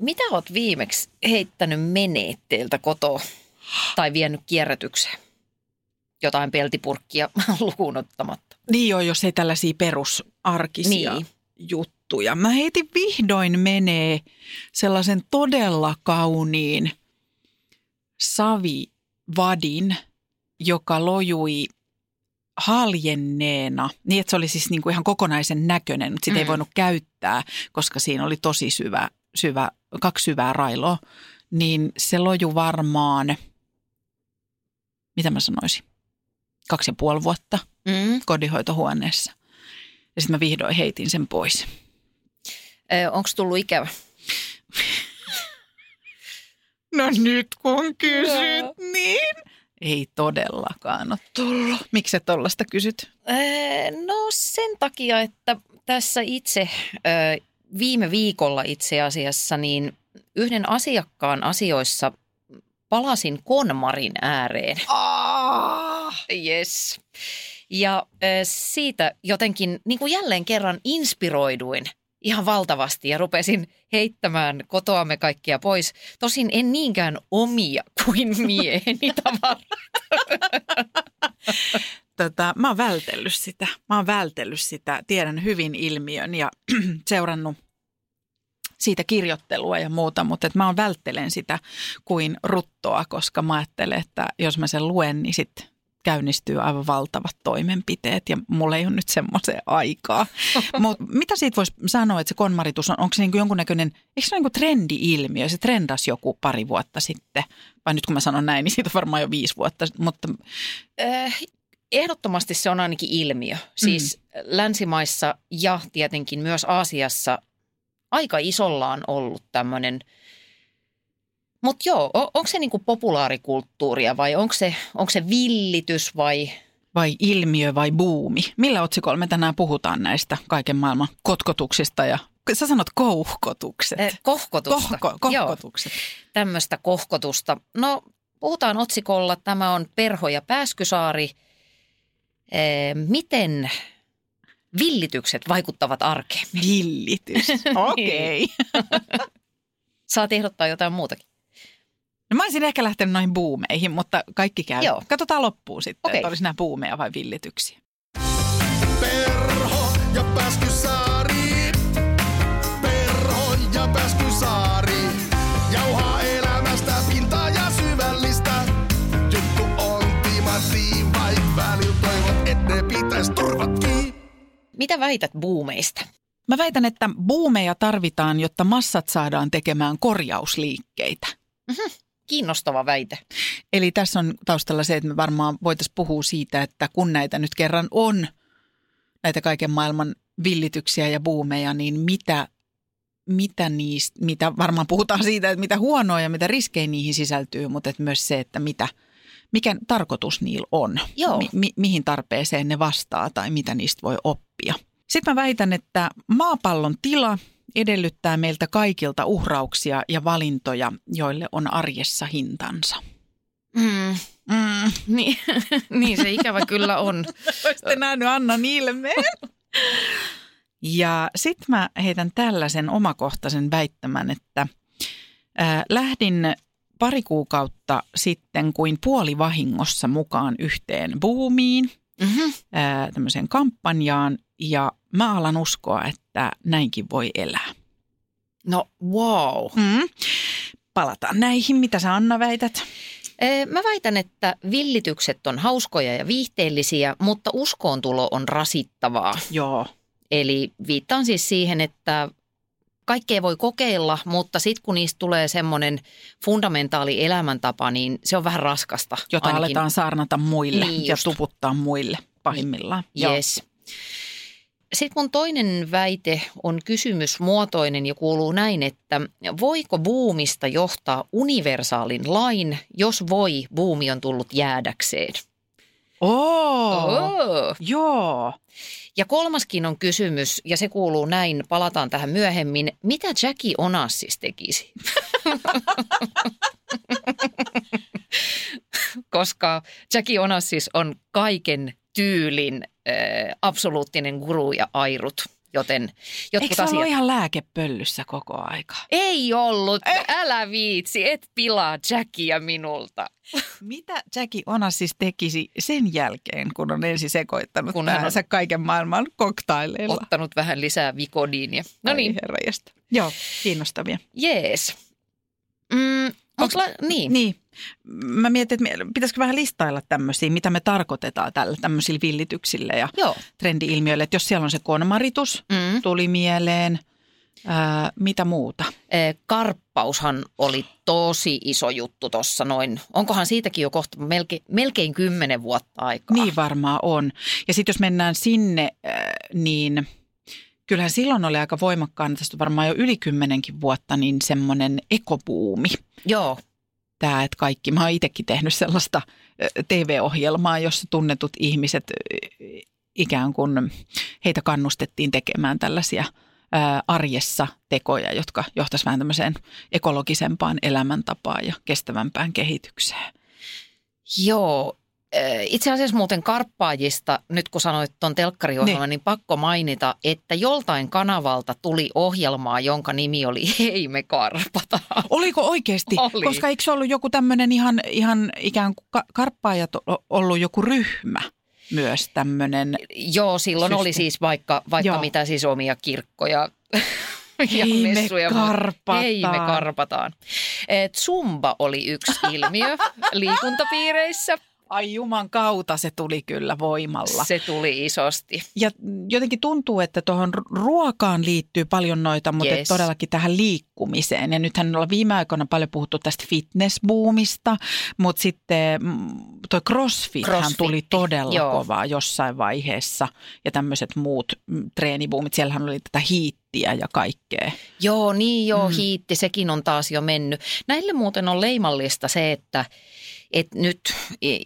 mitä oot viimeksi heittänyt meneetteeltä kotoa tai vienyt kierrätykseen? Jotain peltipurkkia lukuun ottamatta. Niin joo, jos ei tällaisia perusarkisia Niin. juttuja. Mä heitin vihdoin menee sellaisen todella kauniin savivadin, joka lojui haljenneena, niin että se oli siis niin kuin ihan kokonaisen näköinen, mutta sitä ei Mm. voinut käyttää, koska siinä oli tosi syvä, syvä kaksi syvää railoa, niin se loju varmaan, mitä mä sanoisin, kaksi ja puoli vuotta Mm. kodinhoitohuoneessa. Ja sitten mä vihdoin heitin sen pois. Onko tullut ikävä? No nyt kun kysyt, niin ei todellakaan ole tullut. Miksi sä tollasta kysyt? Öö, No sen takia, että tässä itse ö, viime viikolla itse asiassa niin yhden asiakkaan asioissa palasin konmarin ääreen. Ah, Yes. Ja siitä jotenkin niin kuin jälleen kerran inspiroiduin ihan valtavasti ja rupesin heittämään kotoamme kaikkia pois. Tosin en niinkään omia kuin mieheni tavaraa. tota, mä oon vältellyt sitä. Mä oon vältellyt sitä. Tiedän hyvin ilmiön ja seurannut siitä kirjoittelua ja muuta, mutta et mä oon välttelen sitä kuin ruttoa, koska mä ajattelen, että jos mä sen luen, niin sitten käynnistyy aivan valtavat toimenpiteet ja mulla ei ole nyt semmoiseen aikaa. Mutta mitä siitä voisi sanoa, että se konmaritus on, onko se niin jonkunnäköinen, eikö se ole niin trendi-ilmiö? Se trendasi joku pari vuotta sitten, vai nyt kun mä sanon näin, niin siitä on varmaan jo viisi vuotta, mutta Äh, Ehdottomasti se on ainakin ilmiö. Siis mm. länsimaissa ja tietenkin myös Aasiassa aika isolla on ollut tämmöinen. Mutta joo, o- onko se niinku populaarikulttuuria vai onko se, onko se villitys vai vai ilmiö vai buumi? Millä otsikolla me tänään puhutaan näistä kaiken maailman kotkotuksista ja sä sanot kouhkotukset. eh, kohkotusta? Kohko, Joo, kohkotukset. tämmöistä kohkotusta. No puhutaan otsikolla, tämä on Perho ja Pääskysaari. Eh, miten villitykset vaikuttavat arkeen? Villitys. Okei. Okay. Saat ehdottaa jotain muutakin. No mä olisin ehkä lähtenyt noihin buumeihin, mutta kaikki käy. Joo. Katsotaan loppuun sitten, Okei. että olisi nämä buumeja vai villityksiä. Perho ja Pääskysaari. Mitä väität buumeista? Mä väitän, että buumeja tarvitaan, jotta massat saadaan tekemään korjausliikkeitä. Kiinnostava väite. Eli tässä on taustalla se, että me varmaan voitaisiin puhua siitä, että kun näitä nyt kerran on, näitä kaiken maailman villityksiä ja buumeja, niin mitä, mitä niistä, mitä varmaan puhutaan siitä, että mitä huonoa ja mitä riskejä niihin sisältyy, mutta että myös se, että mitä, mikä tarkoitus niillä on, Joo. Mi, mi, mihin tarpeeseen ne vastaa tai mitä niistä voi oppia. Sitten mä väitän, että maapallon tila edellyttää meiltä kaikilta uhrauksia ja valintoja, joille on arjessa hintansa. Mm, Mm. niin, niin se ikävä kyllä on. Olisitte nähnyt Annan ilmeen. Ja sitten mä heitän tällaisen omakohtaisen väittämän, että ää, lähdin pari kuukautta sitten kuin puolivahingossa mukaan yhteen buumiin, Mm-hmm. ää, tämmöiseen kampanjaan, ja mä alan uskoa, että näinkin voi elää. No wow. Mm. Palataan näihin. Mitä sä Anna väität? Mä väitän, että villitykset on hauskoja ja viihteellisiä, mutta uskoontulo on rasittavaa. Joo. Eli viittaan siis siihen, että kaikkea voi kokeilla, mutta sitten kun niistä tulee semmoinen fundamentaali elämäntapa, niin se on vähän raskasta. Jota ainakin. aletaan saarnata muille Niin ja tuputtaa muille pahimmillaan. Joo. Yes. Sitten mun toinen väite on kysymysmuotoinen ja kuuluu näin, että voiko buumista johtaa universaalin lain, jos voi, buumi on tullut jäädäkseen? Oo. Oh. Joo. Ja kolmaskin on kysymys, ja se kuuluu näin, palataan tähän myöhemmin. Mitä Jackie Onassis tekisi? Koska Jackie Onassis on kaiken tyylin äh, absoluuttinen guru ja airut. Joten jotkut Eikö se asiat... ollut ihan lääkepöllyssä koko aika? Ei ollut, älä viitsi, et pilaa Jackia minulta. Mitä Jackie Onas siis tekisi sen jälkeen, kun on ensin sekoittanut Kun hän on- kaiken maailman koktaileilla? Ottanut vähän lisää vikodiinia. No niin. Joo, kiinnostavia. jees. Mm, mut la, niin. Niin. Mä mietin, että pitäisikö vähän listailla tämmöisiä, mitä me tarkoitetaan tällä tämmöisillä villityksillä ja Joo. trendi-ilmiöillä. Että jos siellä on se konmaritus, Mm. tuli mieleen, ää, mitä muuta? Karppaushan oli tosi iso juttu tuossa noin. Onkohan siitäkin jo kohta melkein, melkein kymmenen vuotta aikaa? Niin varmaan on. Ja sitten jos mennään sinne, ää, niin kyllähän silloin oli aika voimakkaana, tästä varmaan jo yli kymmenenkin vuotta, niin semmoinen ekobuumi. Joo, Tämä, että kaikki, mä oon itsekin tehnyt sellaista TV-ohjelmaa, jossa tunnetut ihmiset ikään kuin heitä kannustettiin tekemään tällaisia arjessa tekoja, jotka johtaisivat vähän tämmöiseen ekologisempaan elämäntapaan ja kestävämpään kehitykseen. joo. Itse asiassa muuten karppaajista, nyt kun sanoit tuon telkkariohjelman, niin. pakko mainita, että joltain kanavalta tuli ohjelmaa, jonka nimi oli Hei me karpataan. Oliko oikeasti? Oli. Koska eikö se ollut joku tämmöinen ihan, ihan ikään kuin ka- karppaajat ollut joku ryhmä myös tämmöinen? Joo, silloin oli Syste- siis vaikka, vaikka Joo. mitä siis omia kirkkoja ja Hei me messuja. muuta. karpataan. Hei me karpataan. Zumba oli yksi ilmiö liikuntapiireissä. Ai juman kautta se tuli kyllä voimalla. Se tuli isosti. Ja jotenkin tuntuu, että tuohon ruokaan liittyy paljon noita, mutta Yes. todellakin tähän liikkumiseen. Ja nythän ollaan viime aikoina paljon puhuttu tästä fitnessboomista, mutta sitten mm, tuo crossfit tuli todella joo. Kovaa jossain vaiheessa. Ja tämmöiset muut mm, treenibuumit, siellähän oli tätä hiittiä ja kaikkea. Joo, niin joo, Mm. hiitti, sekin on taas jo mennyt. Näille muuten on leimallista se, että, että nyt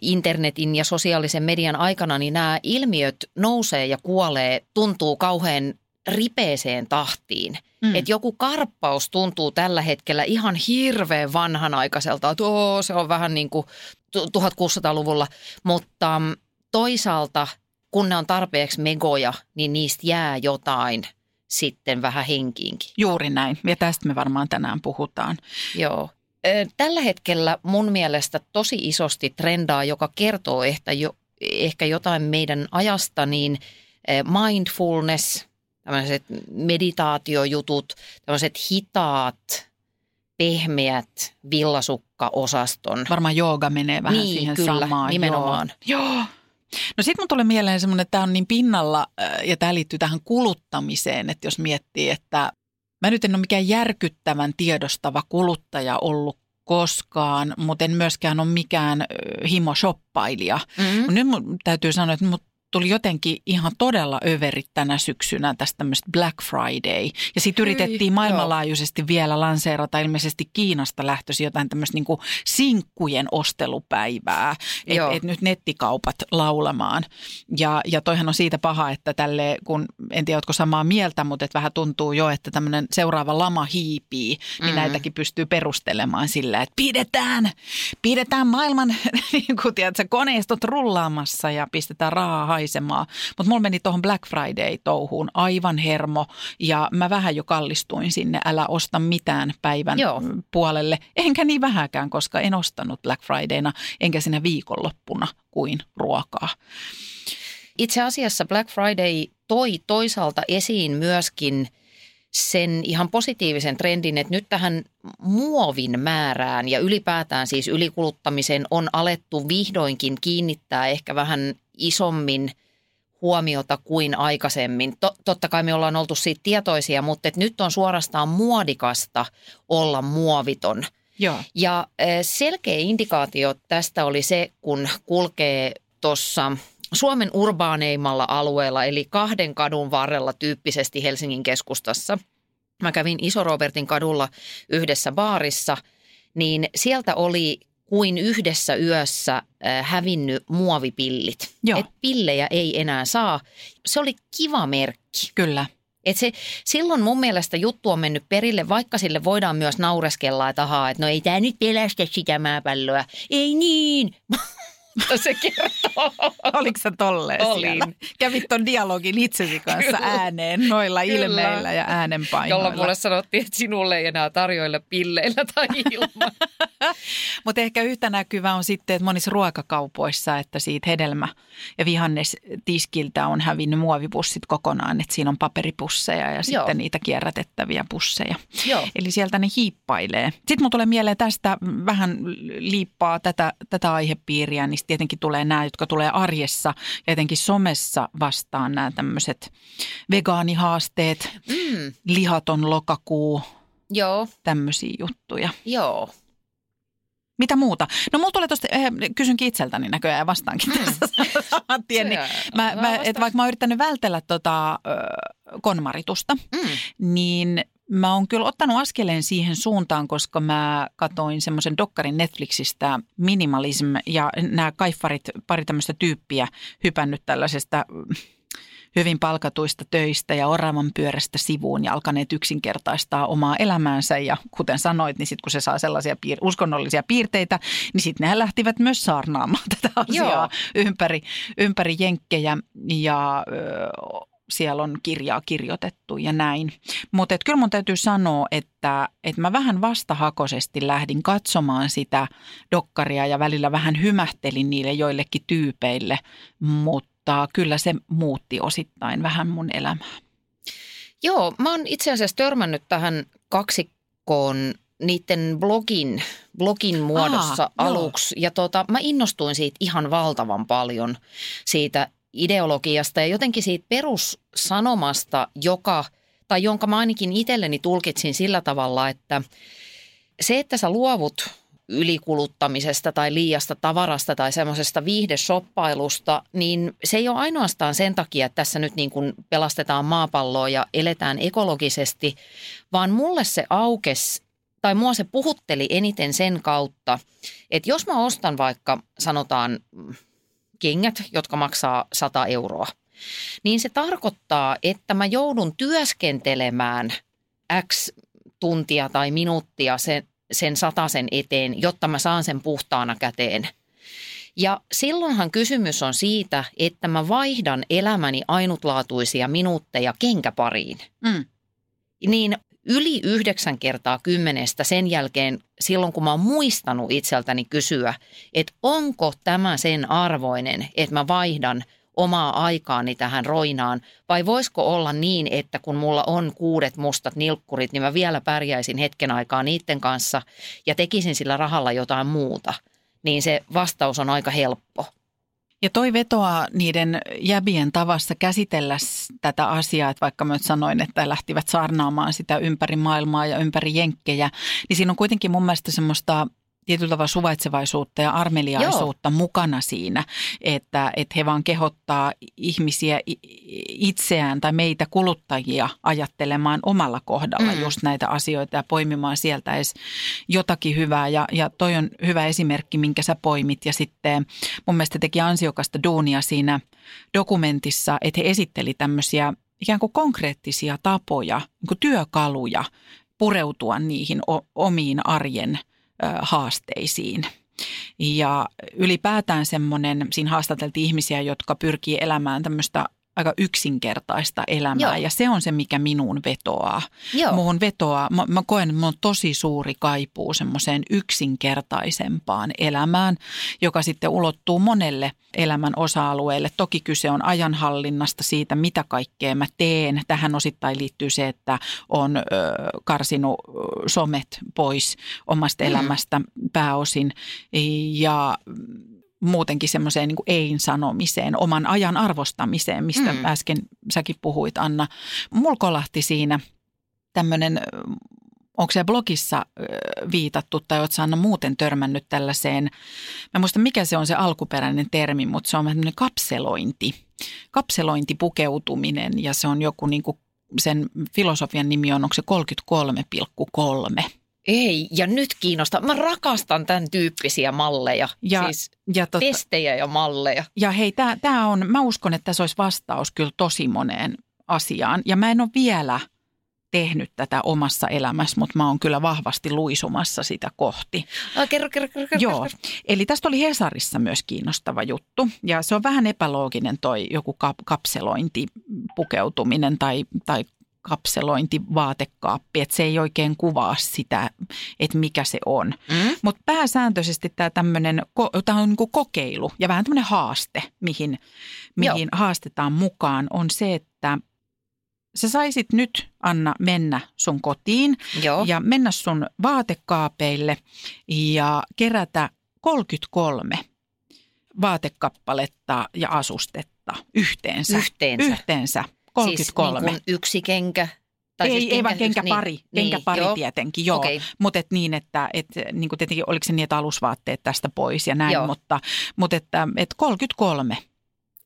internetin ja sosiaalisen median aikana niin nämä ilmiöt nousee ja kuolee, tuntuu kauhean ripeeseen tahtiin. Mm. Että joku karppaus tuntuu tällä hetkellä ihan hirveän vanhanaikaiselta, että oo, se on vähän niin kuin tu- 1600-luvulla, mutta mm, toisaalta kun ne on tarpeeksi megoja, niin niistä jää jotain sitten vähän henkiinkin. Juuri näin. Ja tästä me varmaan tänään puhutaan. Joo. Tällä hetkellä mun mielestä tosi isosti trendaa, joka kertoo ehkä, jo, ehkä jotain meidän ajasta, niin mindfulness, tämmöiset meditaatiojutut, tämmöiset hitaat, pehmeät villasukka-osaston. Varmaan jooga menee vähän Niin, siihen kyllä, samaan. nimenomaan. Joo. Joo. No sitten mun tulee mieleen semmoinen, että tämä on niin pinnalla ja tämä liittyy tähän kuluttamiseen, että jos miettii, että mä nyt en ole mikään järkyttävän tiedostava kuluttaja ollut koskaan, mutta en myöskään ole mikään himoshoppailija. Mm. Nyt mun täytyy sanoa, että mut tuli jotenkin ihan todella överit tänä syksynä tästä tämmöistä Black Friday. Ja sitten yritettiin joo. maailmanlaajuisesti vielä lanseerata ilmeisesti Kiinasta lähtöisin jotain tämmöistä niinku sinkkujen ostelupäivää. Joo. Että et nyt nettikaupat laulamaan. Ja, ja toihan on siitä paha, että tälle, kun en tiedä, ootko samaa mieltä, mutta et vähän tuntuu jo, että tämmöinen seuraava lama hiipii, niin Mm. mm. näitäkin pystyy perustelemaan sillä, että pidetään, pidetään maailman niin kuin, tiedätkö, koneistot rullaamassa ja pistetään rahaa haisemaan. Mutta mulla meni tuohon Black Friday-touhuun aivan hermo ja mä vähän jo kallistuin sinne, älä osta mitään päivän. Joo. puolelle. Enkä niin vähäkään, koska en ostanut Black Fridayna enkä sinä viikonloppuna kuin ruokaa. Itse asiassa Black Friday toi toisaalta esiin myöskin sen ihan positiivisen trendin, että nyt tähän muovin määrään ja ylipäätään siis ylikuluttamiseen on alettu vihdoinkin kiinnittää ehkä vähän isommin huomiota kuin aikaisemmin. To, totta kai me ollaan oltu siitä tietoisia, mutta et nyt on suorastaan muodikasta olla muoviton. Joo. Ja eh, selkeä indikaatio tästä oli se, kun kulkee tuossa Suomen urbaaneimmalla alueella, eli kahden kadun varrella tyyppisesti Helsingin keskustassa. Mä kävin Iso-Robertin kadulla yhdessä baarissa, niin sieltä oli kuin yhdessä yössä äh, hävinnyt muovipillit. Joo. Et pillejä ei enää saa. Se oli kiva merkki. Kyllä. Et se, silloin mun mielestä juttu on mennyt perille, vaikka sille voidaan myös naureskella, että ahaa, että no ei tämä nyt pelästä sitä maapalloa. Ei niin, mutta se kertoo. Oliko sä tolleen Olin. siellä? Kävit ton dialogin itsesi kanssa Kyllä. ääneen noilla Kyllä. ilmeillä ja äänenpainoilla. Jolla mulle sanottiin, että sinulle ei enää tarjoilla pilleillä tai ilman. Mutta ehkä yhtä näkyvä on sitten, että monissa ruokakaupoissa, että siitä hedelmä- ja vihannestiskiltä on hävinnyt muovipussit kokonaan, että siinä on paperipusseja ja sitten Joo. niitä kierrätettäviä pusseja. Joo. Eli sieltä ne hiippailee. Sitten mun tulee mieleen tästä vähän liippaa tätä, tätä aihepiiriä, niin sit tietenkin tulee nämä, jotka tulee arjessa ja etenkin somessa vastaan nämä tämmöiset vegaanihaasteet, Mm, lihaton lokakuu, joo, tämmöisiä juttuja. joo. Mitä muuta? No mulla tulee tuosta, eh, kysynkin itseltäni näköjään ja vastaankin tässä saman tien. Niin mä, mä et vaikka mä oon yrittänyt vältellä tota, ö, konmaritusta, Mm, niin mä oon kyllä ottanut askeleen siihen suuntaan, koska mä katoin semmoisen dokkarin Netflixistä Minimalism ja nämä kaiffarit, pari tämmöistä tyyppiä hypännyt tällaisesta mm, hyvin palkatuista töistä ja oravan pyörästä sivuun ja alkaneet yksinkertaistaa omaa elämäänsä. Ja kuten sanoit, niin sitten kun se saa sellaisia piir- uskonnollisia piirteitä, niin sitten nehän lähtivät myös saarnaamaan tätä asiaa ympäri, ympäri jenkkejä ja ö, siellä on kirjaa kirjoitettu ja näin. Mutta kyllä mun täytyy sanoa, että, että mä vähän vastahakoisesti lähdin katsomaan sitä dokkaria ja välillä vähän hymähtelin niille joillekin tyypeille, mutta kyllä se muutti osittain vähän mun elämää. Joo, mä oon itse asiassa törmännyt tähän kaksikkoon niiden blogin, blogin muodossa Aa, joo. aluksi. Ja tota, mä innostuin siitä ihan valtavan paljon, siitä ideologiasta ja jotenkin siitä perussanomasta, joka, tai jonka mä ainakin itselleni tulkitsin sillä tavalla, että se, että sä luovut ylikuluttamisesta tai liiasta tavarasta tai semmoisesta viihdeshoppailusta, niin se ei ole ainoastaan sen takia, että tässä nyt niin kuin pelastetaan maapalloa ja eletään ekologisesti, vaan mulle se aukes tai mua se puhutteli eniten sen kautta, että jos mä ostan vaikka sanotaan kengät, jotka maksaa 100 euroa, niin se tarkoittaa, että mä joudun työskentelemään X tuntia tai minuuttia sen, sen satasen eteen, jotta mä saan sen puhtaana käteen. Ja silloinhan kysymys on siitä, että mä vaihdan elämäni ainutlaatuisia minuutteja kenkäpariin. Mm. Niin yli yhdeksän kertaa kymmenestä sen jälkeen, silloin kun mä oon muistanut itseltäni kysyä, että onko tämä sen arvoinen, että mä vaihdan omaa aikaani tähän roinaan, vai voisiko olla niin, että kun mulla on kuudet mustat nilkkurit, niin mä vielä pärjäisin hetken aikaa niiden kanssa ja tekisin sillä rahalla jotain muuta, niin se vastaus on aika helppo. Ja toi vetoaa niiden jäbien tavassa käsitellä tätä asiaa, että vaikka nyt sanoin, että lähtivät saarnaamaan sitä ympäri maailmaa ja ympäri jenkkejä, niin siinä on kuitenkin mun mielestä semmoista tietyllä tavalla suvaitsevaisuutta ja armeliaisuutta Joo. mukana siinä, että, että he vaan kehottaa ihmisiä itseään tai meitä kuluttajia ajattelemaan omalla kohdalla Mm. just näitä asioita ja poimimaan sieltä edes jotakin hyvää. Ja, ja toi on hyvä esimerkki, minkä sä poimit. Ja sitten mun mielestä teki ansiokasta duunia siinä dokumentissa, että he esitteli tämmöisiä ikään kuin konkreettisia tapoja, niin kuin työkaluja pureutua niihin omiin arjen haasteisiin. Ja ylipäätään semmoinen, siinä haastateltiin ihmisiä, jotka pyrkii elämään tämmöistä aika yksinkertaista elämää Joo. ja se on se, mikä minuun vetoaa. Joo. Muuhun vetoaa, mä, mä koen, että mulla on tosi suuri kaipuu semmoiseen yksinkertaisempaan elämään, joka sitten ulottuu monelle elämän osa-alueelle. Toki kyse on ajanhallinnasta siitä, mitä kaikkea mä teen. Tähän osittain liittyy se, että on ö, karsinut somet pois omasta Mm. elämästä pääosin ja muutenkin semmoiseen niin ei-sanomiseen, oman ajan arvostamiseen, mistä Mm. äsken säkin puhuit, Anna. Mulla kolahti siinä tämmöinen, onko se blogissa viitattu tai sä Anna muuten törmännyt tällaiseen, mä en muista mikä se on se alkuperäinen termi, mutta se on tämmöinen kapselointi, kapselointipukeutuminen ja se on joku niin kuin sen filosofian nimi on, onko se 33,3. Ei, ja nyt kiinnostaa. Mä rakastan tämän tyyppisiä malleja, Ja, siis ja, tota, testejä ja malleja. ja hei, tämä on, mä uskon, että tässä olisi vastaus kyllä tosi moneen asiaan. Ja mä en ole vielä tehnyt tätä omassa elämässä, mutta mä oon kyllä vahvasti luisumassa sitä kohti. Ah, kerro, kerro, kerro, kerro. Joo, eli tästä oli Hesarissa myös kiinnostava juttu ja se on vähän epälooginen toi joku kap- kapselointi, pukeutuminen tai, tai kapselointi, vaatekaappi, että se ei oikein kuvaa sitä, että mikä se on. Mm? Mutta pääsääntöisesti tämä tämmöinen, tämä on niinku kokeilu ja vähän tämmöinen haaste, mihin, mihin haastetaan mukaan, on se, että sä saisit nyt, Anna, mennä sun kotiin Joo. ja mennä sun vaatekaapeille ja kerätä 33 vaatekappaletta ja asustetta yhteensä. Yhteensä. Yhteensä 33. Siis niin kuin yksi kenkä? ei, siis ei vaan kenkä- kenkäpari, niin, niin, joo. tietenkin, joo. Okei. Mutta et niin, että et, niin kuin tietenkin oliko se niin, että alusvaatteet tästä pois ja näin, Joo. mutta, mutta että, et 33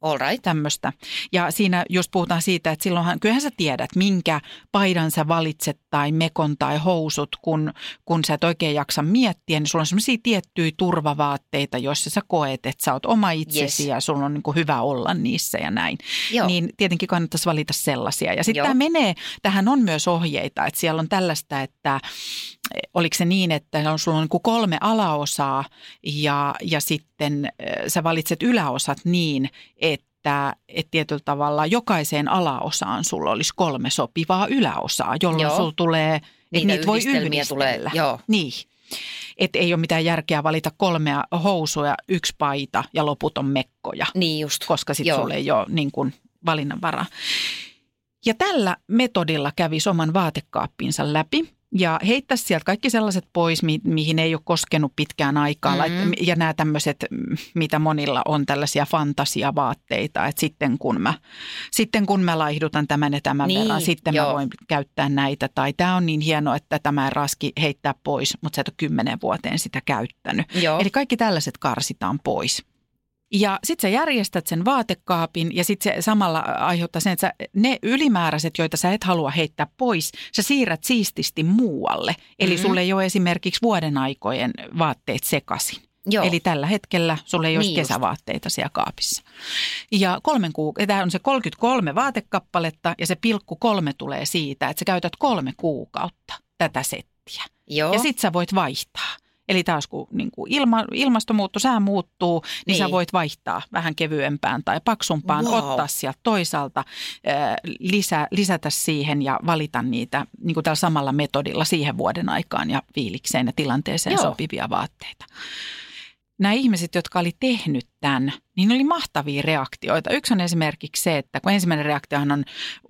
All right. tämmöistä. Ja siinä just puhutaan siitä, että silloinhan, kyllähän sä tiedät, minkä paidan sä valitset tai mekon tai housut, kun, kun sä et oikein jaksa miettiä, niin sulla on semmoisia tiettyjä turvavaatteita, joissa sä koet, että sä oot oma itsesi Yes. ja sulla on niin kuin hyvä olla niissä ja näin. Joo. Niin tietenkin kannattaisi valita sellaisia. Ja sitten tämä menee, tähän on myös ohjeita, että siellä on tällaista, että oliko se niin, että on, sulla on niin kolme alaosaa ja, ja sitten äh, sä valitset yläosat niin, että, että tietyllä tavalla jokaiseen alaosaan sulla olisi kolme sopivaa yläosaa, jolloin Joo. sulla tulee, että Niitä niitä voi yhdistellä. tulee, joo. Niin. Että ei ole mitään järkeä valita kolmea housuja, yksi paita ja loput on mekkoja Niin just. koska sitten sulle ei ole niin kuin valinnanvaraa. Ja tällä metodilla kävi oman vaatekaappinsa läpi ja heittäisi sieltä kaikki sellaiset pois, mi- mihin ei ole koskenut pitkään aikaan. Mhm. Mm-hmm. Ja nämä tämmöiset, mm, mitä monilla on tällaisia fantasiavaatteita, että sitten kun mä, sitten kun mä laihdutan tämän ja tämän Niin, verran, sitten joo. mä voin käyttää näitä. Tai tämä on niin hieno, että tämä ei raski heittää pois, mutta sä et ole kymmenen vuoteen sitä käyttänyt. Joo. Eli kaikki tällaiset karsitaan pois. Ja sitten sä järjestät sen vaatekaapin ja sitten se samalla aiheuttaa sen, että sä, ne ylimääräiset, joita sä et halua heittää pois, sä siirrät siististi muualle. Eli Mhm. mm-hmm. sulle ei ole esimerkiksi vuoden aikojen vaatteet sekaisin. Joo. Eli tällä hetkellä sulle ei Niin kesävaatteita siellä kaapissa. Ja kolmen kuu, tämä on se 33 vaatekappaletta ja se pilkku kolme tulee siitä, että sä käytät kolme kuukautta tätä settiä. Joo. Ja sit sä voit vaihtaa. Eli taas kun niin kuin ilma, ilmasto muuttuu, sää muuttuu, niin, niin sä voit vaihtaa vähän kevyempään tai paksumpaan, Wow. ottaa sieltä toisaalta, lisä, lisätä siihen ja valita niitä niin kuin tällä samalla metodilla siihen vuoden aikaan ja fiilikseen ja tilanteeseen Joo. sopivia vaatteita. Nämä ihmiset, jotka oli tehnyt tämän, niin oli mahtavia reaktioita. Yksi on esimerkiksi se, että kun ensimmäinen reaktiohan on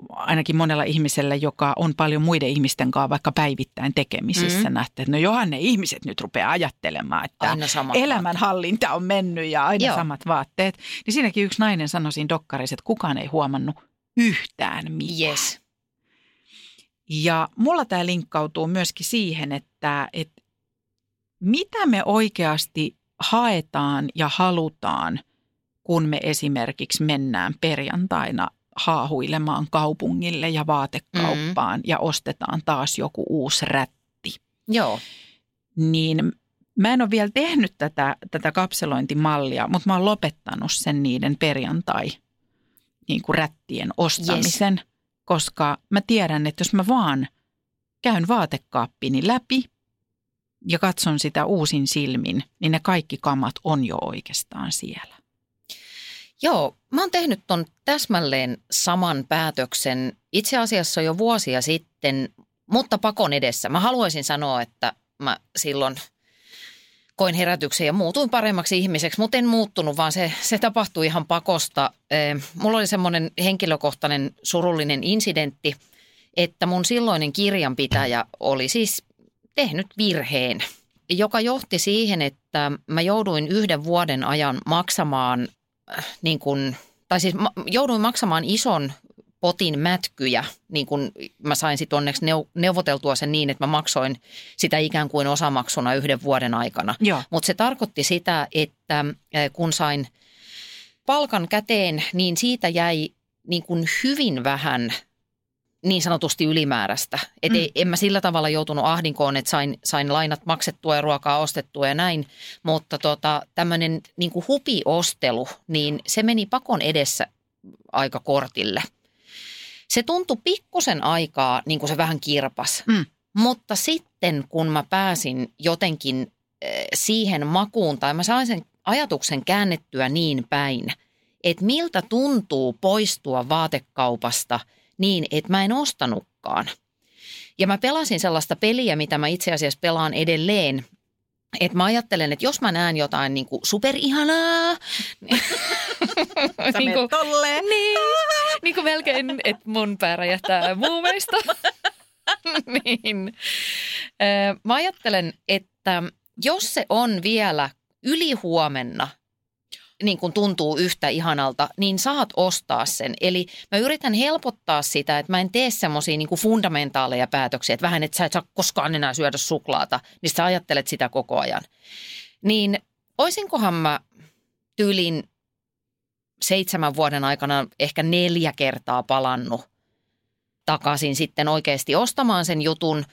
ainakin monella ihmisellä, joka on paljon muiden ihmisten kanssa vaikka päivittäin tekemisissä, Mm. mm. nähty, että no johan ne ihmiset nyt rupeaa ajattelemaan, että elämänhallinta on mennyt ja aina. Joo. samat vaatteet. Niin siinäkin yksi nainen sanoi siinä dokkarissa, että kukaan ei huomannut yhtään mitään. Yes. Ja mulla tämä linkkautuu myöskin siihen, että, että mitä me oikeasti haetaan ja halutaan, kun me esimerkiksi mennään perjantaina haahuilemaan kaupungille ja vaatekauppaan mm. ja ostetaan taas joku uusi rätti. Joo. Niin mä en ole vielä tehnyt tätä, tätä kapselointimallia, mutta mä oon lopettanut sen niiden perjantai niin kuin rättien ostamisen, yes. koska mä tiedän, että jos mä vaan käyn vaatekaappini läpi ja katson sitä uusin silmin, niin ne kaikki kamat on jo oikeastaan siellä. Joo, mä oon tehnyt ton täsmälleen saman päätöksen itse asiassa jo vuosia sitten, mutta pakon edessä. Mä haluaisin sanoa, että mä silloin koin herätyksen ja muutuin paremmaksi ihmiseksi, mutta en muuttunut, vaan se, se tapahtui ihan pakosta. Mulla oli semmoinen henkilökohtainen surullinen incidentti, että mun silloinen kirjanpitäjä oli siis tehnyt virheen, joka johti siihen, että mä jouduin yhden vuoden ajan maksamaan äh, niin kuin, tai siis ma- jouduin maksamaan ison potin mätkyjä, niin kuin mä sain sitten onneksi neu- neuvoteltua sen niin, että mä maksoin sitä ikään kuin osamaksuna yhden vuoden aikana. Mutta se tarkoitti sitä, että äh, kun sain palkan käteen, niin siitä jäi niin kuin hyvin vähän niin sanotusti ylimääräistä. Et Mm. mm. en mä sillä tavalla joutunut ahdinkoon, että sain, sain lainat maksettua ja ruokaa ostettua ja näin. Mutta tota, tämmöinen niin hupiostelu, niin se meni pakon edessä aika kortille. Se tuntui pikkusen aikaa, niin kuin se vähän kirpas. Mm. Mutta sitten kun mä pääsin jotenkin eh, siihen makuun, tai mä sain sen ajatuksen käännettyä niin päin, että miltä tuntuu poistua vaatekaupasta niin, että mä en ostanutkaan. Ja mä pelasin sellaista peliä, mitä mä itse asiassa pelaan edelleen, että mä ajattelen, että jos mä näen jotain niin kuin superihanaa, Sä niin kuin, tolleen. niin, niin kuin melkein, että mun pää räjähtää muumeista. niin. Mä ajattelen, että jos se on vielä yli huomenna, niin kuin tuntuu yhtä ihanalta, niin saat ostaa sen. Eli mä yritän helpottaa sitä, että mä en tee semmoisia niin fundamentaaleja päätöksiä, että vähän, että sä et saa koskaan enää syödä suklaata, niin sä ajattelet sitä koko ajan. Niin oisinkohan mä tyylin seitsemän vuoden aikana ehkä neljä kertaa palannut takaisin sitten oikeasti ostamaan sen jutun.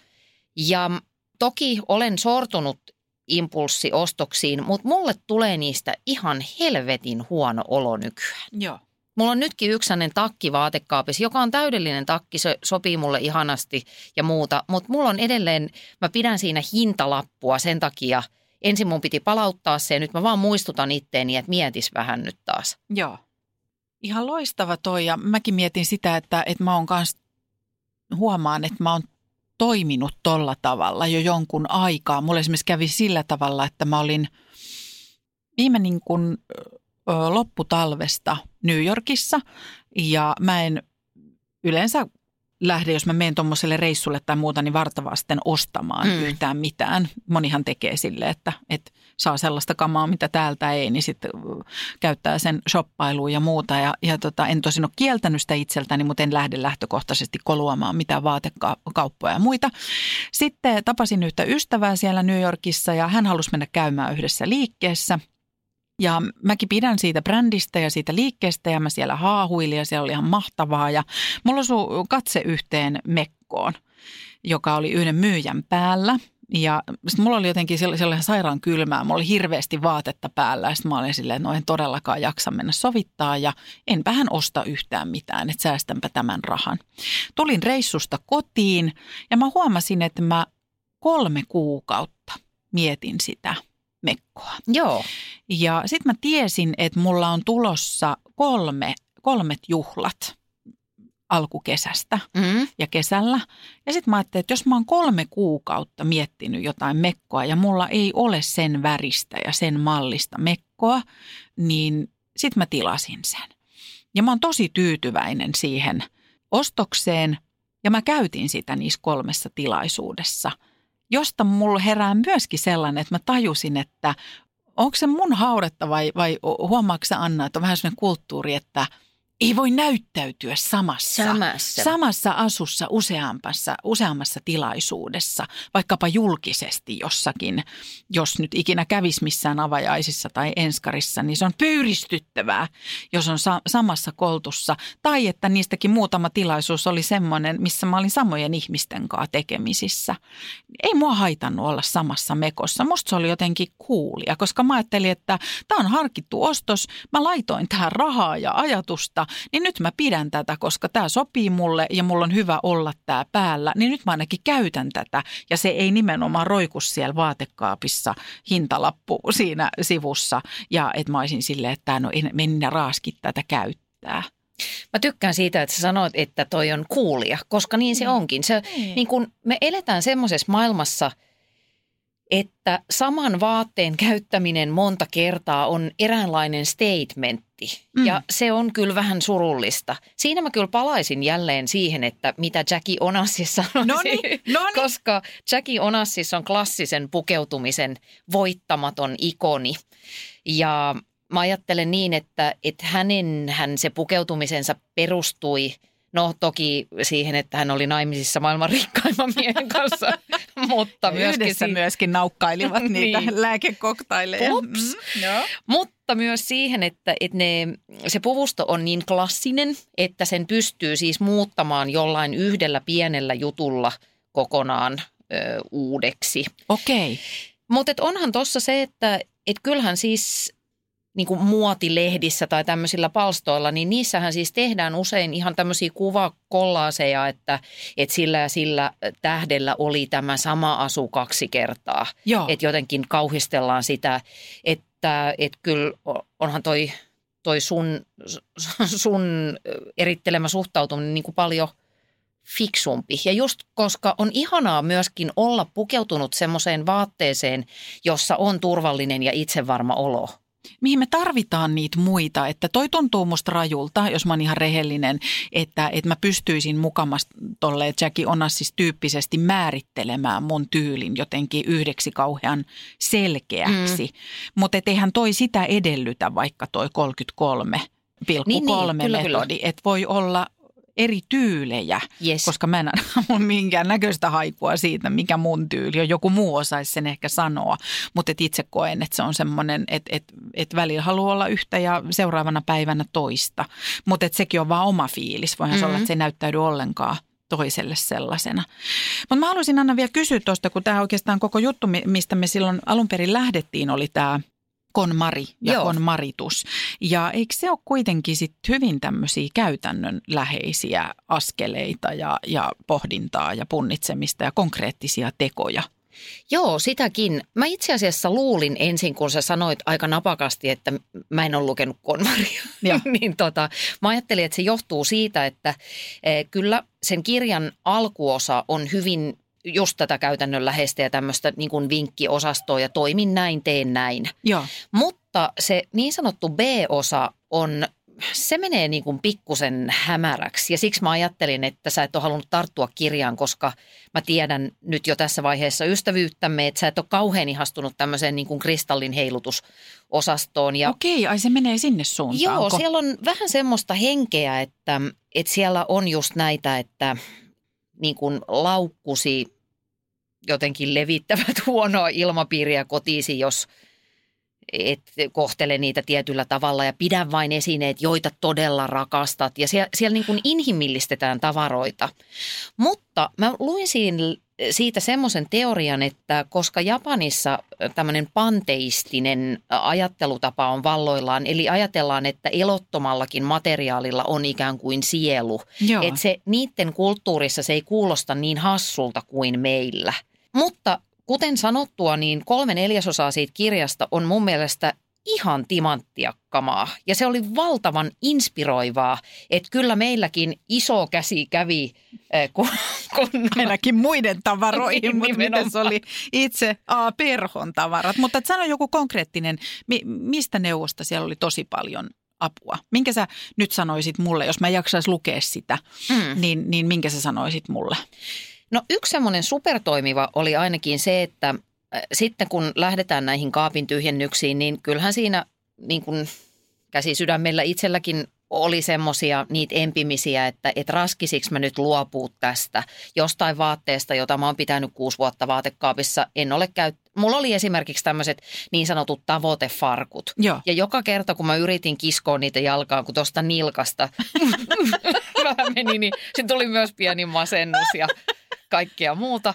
Ja toki olen sortunut impulssiostoksiin, mutta mulle tulee niistä ihan helvetin huono olo nykyään. Joo. Mulla on nytkin yksi takki vaatekaapissa, joka on täydellinen takki, se sopii mulle ihanasti ja muuta. Mutta mulla on edelleen, mä pidän siinä hintalappua sen takia, ensin mun piti palauttaa se ja nyt mä vaan muistutan itteeni, että mietis vähän nyt taas. Joo. Ihan loistava toi ja mäkin mietin sitä, että, että mä oon kans, huomaan, että mä oon toiminut tolla tavalla jo jonkun aikaa. Mulla esimerkiksi kävi sillä tavalla, että mä olin viime niin kuin, lopputalvesta New Yorkissa ja mä en yleensä lähde, jos mä menen tuommoiselle reissulle tai muuta, niin vartavasten ostamaan Mm. yhtään mitään. Monihan tekee sille, että, että saa sellaista kamaa, mitä täältä ei, niin sitten käyttää sen shoppailuun ja muuta. Ja, ja tota, en tosin ole kieltänyt sitä itseltäni, mutta en lähde lähtökohtaisesti koluamaan mitään vaatekauppoja ja muita. Sitten tapasin yhtä ystävää siellä New Yorkissa ja hän halusi mennä käymään yhdessä liikkeessä. Ja mäkin pidän siitä brändistä ja siitä liikkeestä ja mä siellä haahuilin ja siellä oli ihan mahtavaa. Ja mulla osui katse yhteen mekkoon, joka oli yhden myyjän päällä. Ja sit mulla oli jotenkin sell- sellainen sairaan kylmää, mulla oli hirveästi vaatetta päällä ja sitten mä olin silleen, että no en todellakaan jaksa mennä sovittaa ja enpä hän osta yhtään mitään, että säästänpä tämän rahan. Tulin reissusta kotiin ja mä huomasin, että mä kolme kuukautta mietin sitä mekkoa. Joo. Ja sitten mä tiesin, että mulla on tulossa kolme, kolmet juhlat alkukesästä Mm. ja kesällä. Ja sitten mä ajattelin, että jos mä oon kolme kuukautta miettinyt jotain mekkoa ja mulla ei ole sen väristä ja sen mallista mekkoa, niin sitten mä tilasin sen. Ja mä oon tosi tyytyväinen siihen ostokseen ja mä käytin sitä niissä kolmessa tilaisuudessa, josta mulla herää myöskin sellainen, että mä tajusin, että onko se mun haudetta vai, vai huomaatko Anna, että on vähän sellainen kulttuuri, että ei voi näyttäytyä samassa, Samassa. samassa asussa useampassa, useammassa tilaisuudessa, vaikkapa julkisesti jossakin, jos nyt ikinä kävisi missään avajaisissa tai enskarissa, niin se on pyyristyttävää, jos on sa- samassa koltussa. Tai että niistäkin muutama tilaisuus oli semmoinen, missä mä olin samojen ihmisten kanssa tekemisissä. Ei mua haitannut olla samassa mekossa. Musta se oli jotenkin kuulia, koska mä ajattelin, että tämä on harkittu ostos. Mä laitoin tähän rahaa ja ajatusta, niin nyt mä pidän tätä, koska tämä sopii mulle ja mulla on hyvä olla tämä päällä. Niin nyt mä ainakin käytän tätä ja se ei nimenomaan roiku siellä vaatekaapissa hintalappu siinä sivussa. Ja että mä olisin silleen, että no en, en raaski tätä käyttää. Mä tykkään siitä, että sä sanoit, että toi on kuulia, koska niin se onkin. Se, Niin. niin kun me eletään semmoisessa maailmassa, että saman vaatteen käyttäminen monta kertaa on eräänlainen statementti. Mm. Ja se on kyllä vähän surullista. Siinä mä kyllä palaisin jälleen siihen, että mitä Jackie Onassis sanoisi. Noniin, noniin. Koska Jackie Onassis on klassisen pukeutumisen voittamaton ikoni. Ja mä ajattelen niin, että, että hänen hän se pukeutumisensa perustui No toki siihen, että hän oli naimisissa maailman rikkaimman miehen kanssa, mutta myöskin, Yhdessä si- myöskin naukkailivat niitä Niin. lääkekoktaileja. Mm, joo. mutta myös siihen, että, että ne, se puvusto on niin klassinen, että sen pystyy siis muuttamaan jollain yhdellä pienellä jutulla kokonaan ö, uudeksi. Okei. Mutta onhan tuossa se, että et kyllähän siis niin kuin muotilehdissä tai tämmöisillä palstoilla, niin niissähän siis tehdään usein ihan tämmöisiä kuvakollaaseja, että, että sillä ja sillä tähdellä oli tämä sama asu kaksi kertaa. Joo. Että jotenkin kauhistellaan sitä, että, että kyllä onhan toi, toi sun, sun erittelemä suhtautuminen niin kuin paljon fiksumpi. Ja just koska on ihanaa myöskin olla pukeutunut semmoiseen vaatteeseen, jossa on turvallinen ja itsevarma olo mihin me tarvitaan niitä muita. Että toi tuntuu musta rajulta, jos mä oon ihan rehellinen, että, että mä pystyisin mukamasta tolle Jackie Onassis tyyppisesti määrittelemään mun tyylin jotenkin yhdeksi kauhean selkeäksi. Mm. Mutta eihän toi sitä edellytä vaikka toi 33 pilkku niin, kolme niin, kyllä, metodi, että voi olla eri tyylejä, yes. koska mä en ole minkään näköistä haikua siitä, mikä mun tyyli on. Joku muu osaisi sen ehkä sanoa, mutta et itse koen, että se on semmoinen, että et, et välillä haluaa olla yhtä ja seuraavana päivänä toista. Mutta sekin on vaan oma fiilis. Voihan mm-hmm. se olla, että se ei näyttäydy ollenkaan toiselle sellaisena. Mutta mä haluaisin Anna vielä kysyä tuosta, kun tämä oikeastaan koko juttu, mistä me silloin alun perin lähdettiin, oli tämä konmari ja Joo. konmaritus. Ja eikö se ole kuitenkin sit hyvin tämmöisiä käytännönläheisiä askeleita ja, ja pohdintaa ja punnitsemista ja konkreettisia tekoja? Joo, sitäkin. Mä itse asiassa luulin ensin, kun sä sanoit aika napakasti, että mä en ole lukenut konmaria. niin tota, mä ajattelin, että se johtuu siitä, että eh, kyllä sen kirjan alkuosa on hyvin just tätä käytännönläheistä ja tämmöistä niin kuin vinkkiosastoa ja toimin näin, teen näin. Joo. Mutta se niin sanottu B-osa on se menee niin kuin pikkusen hämäräksi ja siksi mä ajattelin, että sä et ole halunnut tarttua kirjaan, koska mä tiedän nyt jo tässä vaiheessa ystävyyttämme, että sä et ole kauhean ihastunut tämmöiseen niin kuin kristallin heilutusosastoon. Ja Okei, ai se menee sinne suuntaan. Joo, Onko? siellä on vähän semmoista henkeä, että, että siellä on just näitä, että niin kuin laukkusi jotenkin levittävät huonoa ilmapiiriä kotiisi, jos et kohtele niitä tietyllä tavalla ja pidä vain esineet, joita todella rakastat. Ja siellä, siellä niin kuin inhimillistetään tavaroita. Mutta mä luin siinä siitä semmoisen teorian, että koska Japanissa tämmöinen panteistinen ajattelutapa on valloillaan, eli ajatellaan, että elottomallakin materiaalilla on ikään kuin sielu, Joo. että se niiden kulttuurissa se ei kuulosta niin hassulta kuin meillä – mutta kuten sanottua, niin kolme neljäsosaa siitä kirjasta on mun mielestä ihan timanttia kamaa. Ja se oli valtavan inspiroivaa, että kyllä meilläkin iso käsi kävi, eh, kun... kun Ainakin muiden tavaroihin, niin, mutta miten se oli itse A, perhon tavarat. Mutta sano joku konkreettinen, mistä neuvosta siellä oli tosi paljon apua? Minkä sä nyt sanoisit mulle, jos mä jaksaisin lukea sitä, mm. niin, niin minkä sä sanoisit mulle? No yksi semmoinen supertoimiva oli ainakin se, että sitten kun lähdetään näihin kaapin tyhjennyksiin, niin kyllähän siinä niin kuin käsi sydämellä itselläkin oli semmoisia niitä empimisiä, että et raskisiksi mä nyt luopuu tästä jostain vaatteesta, jota mä oon pitänyt kuusi vuotta vaatekaapissa. En ole käyt... Mulla oli esimerkiksi tämmöiset niin sanotut tavoitefarkut. Joo. Ja joka kerta, kun mä yritin kiskoa niitä jalkaan, kun tuosta nilkasta vähän meni, niin se tuli myös pieni masennus ja kaikkea muuta.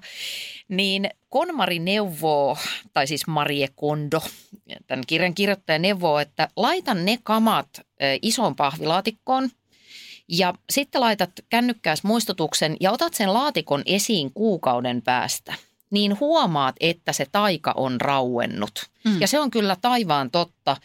Niin Konmari neuvoo, tai siis Marie Kondo, tämän kirjan kirjoittaja neuvoo, että laitan ne kamat isoon pahvilaatikkoon ja sitten laitat kännykkääs muistutuksen ja otat sen laatikon esiin kuukauden päästä niin huomaat, että se taika on rauennut. Mm. Ja se on kyllä taivaan totta,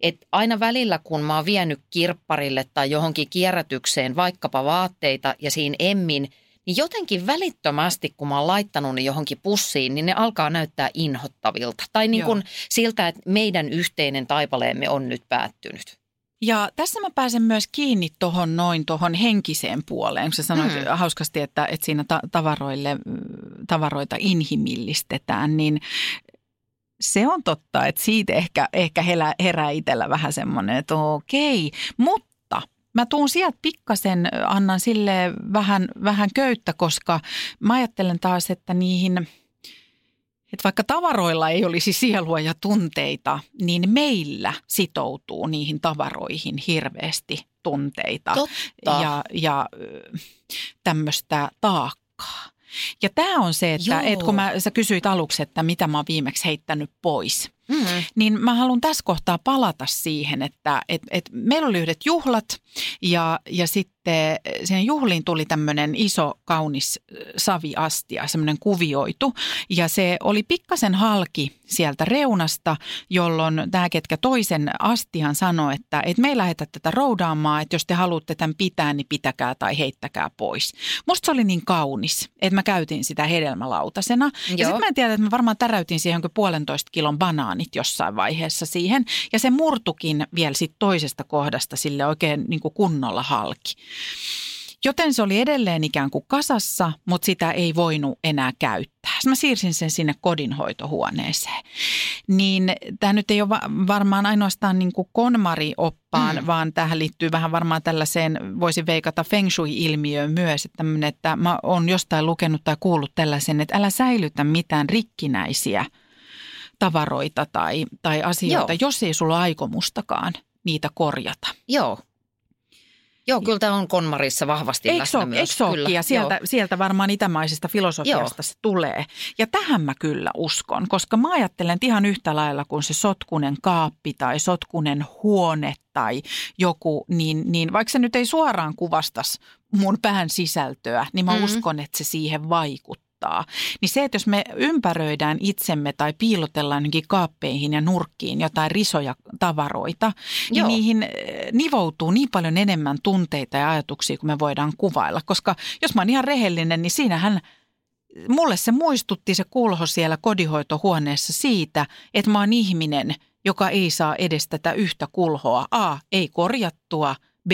että aina välillä kun mä oon vienyt kirpparille tai johonkin kierrätykseen vaikkapa vaatteita ja siinä emmin – niin jotenkin välittömästi, kun mä oon laittanut ne johonkin pussiin, niin ne alkaa näyttää inhottavilta. Tai niin kuin siltä, että meidän yhteinen taipaleemme on nyt päättynyt. Ja tässä mä pääsen myös kiinni tuohon noin tuohon henkiseen puoleen, kun sä sanoit mm. hauskasti, että, että siinä ta- tavaroille, tavaroita inhimillistetään, niin se on totta, että siitä ehkä, ehkä herää itsellä vähän semmoinen, että okei, mutta Mä tuun sieltä pikkasen, annan sille vähän, vähän köyttä, koska mä ajattelen taas, että niihin, että vaikka tavaroilla ei olisi sielua ja tunteita, niin meillä sitoutuu niihin tavaroihin hirveästi tunteita Totta. ja, ja tämmöistä taakkaa. Ja tämä on se, että, että kun mä, sä kysyit aluksi, että mitä mä oon viimeksi heittänyt pois – Mm. Niin mä haluan tässä kohtaa palata siihen, että et, et meillä oli yhdet juhlat ja, ja sitten siihen juhliin tuli tämmöinen iso kaunis saviastia, semmoinen kuvioitu. Ja se oli pikkasen halki sieltä reunasta, jolloin tämä, ketkä toisen astian sanoi, että, että me ei lähdetä tätä roudaamaan, että jos te haluatte tämän pitää, niin pitäkää tai heittäkää pois. Musta se oli niin kaunis, että mä käytin sitä hedelmälautasena. Ja sitten mä en tiedä, että mä varmaan täräytin siihen puolentoista kilon banaanit jossain vaiheessa siihen. Ja se murtukin vielä sit toisesta kohdasta sille oikein niin kuin kunnolla halki. Joten se oli edelleen ikään kuin kasassa, mutta sitä ei voinut enää käyttää. Sitten mä siirsin sen sinne kodinhoitohuoneeseen. Niin tämä nyt ei ole varmaan ainoastaan niin kuin konmari-oppaan, mm. vaan tähän liittyy vähän varmaan tällaiseen, voisi veikata feng shui-ilmiöön myös, että, että mä oon jostain lukenut tai kuullut tällaisen, että älä säilytä mitään rikkinäisiä tavaroita tai, tai asioita, Joo. jos ei sulla aikomustakaan niitä korjata. Joo, Joo, kyllä tämä on Konmarissa vahvasti eikö läsnä myös. Eikö kyllä, ja sieltä, sieltä varmaan itämaisesta filosofiasta Joo. se tulee. Ja tähän mä kyllä uskon, koska mä ajattelen että ihan yhtä lailla kuin se sotkunen kaappi tai sotkunen huone tai joku, niin, niin vaikka se nyt ei suoraan kuvastas mun pään sisältöä, niin mä mm-hmm. uskon, että se siihen vaikuttaa auttaa. Niin se, että jos me ympäröidään itsemme tai piilotellaan johonkin kaappeihin ja nurkkiin jotain risoja tavaroita, niin Joo. niin niihin eh, nivoutuu niin paljon enemmän tunteita ja ajatuksia kuin me voidaan kuvailla. Koska jos mä oon ihan rehellinen, niin siinähän mulle se muistutti se kulho siellä kodihoitohuoneessa siitä, että mä oon ihminen, joka ei saa edes tätä yhtä kulhoa. A, ei korjattua, B,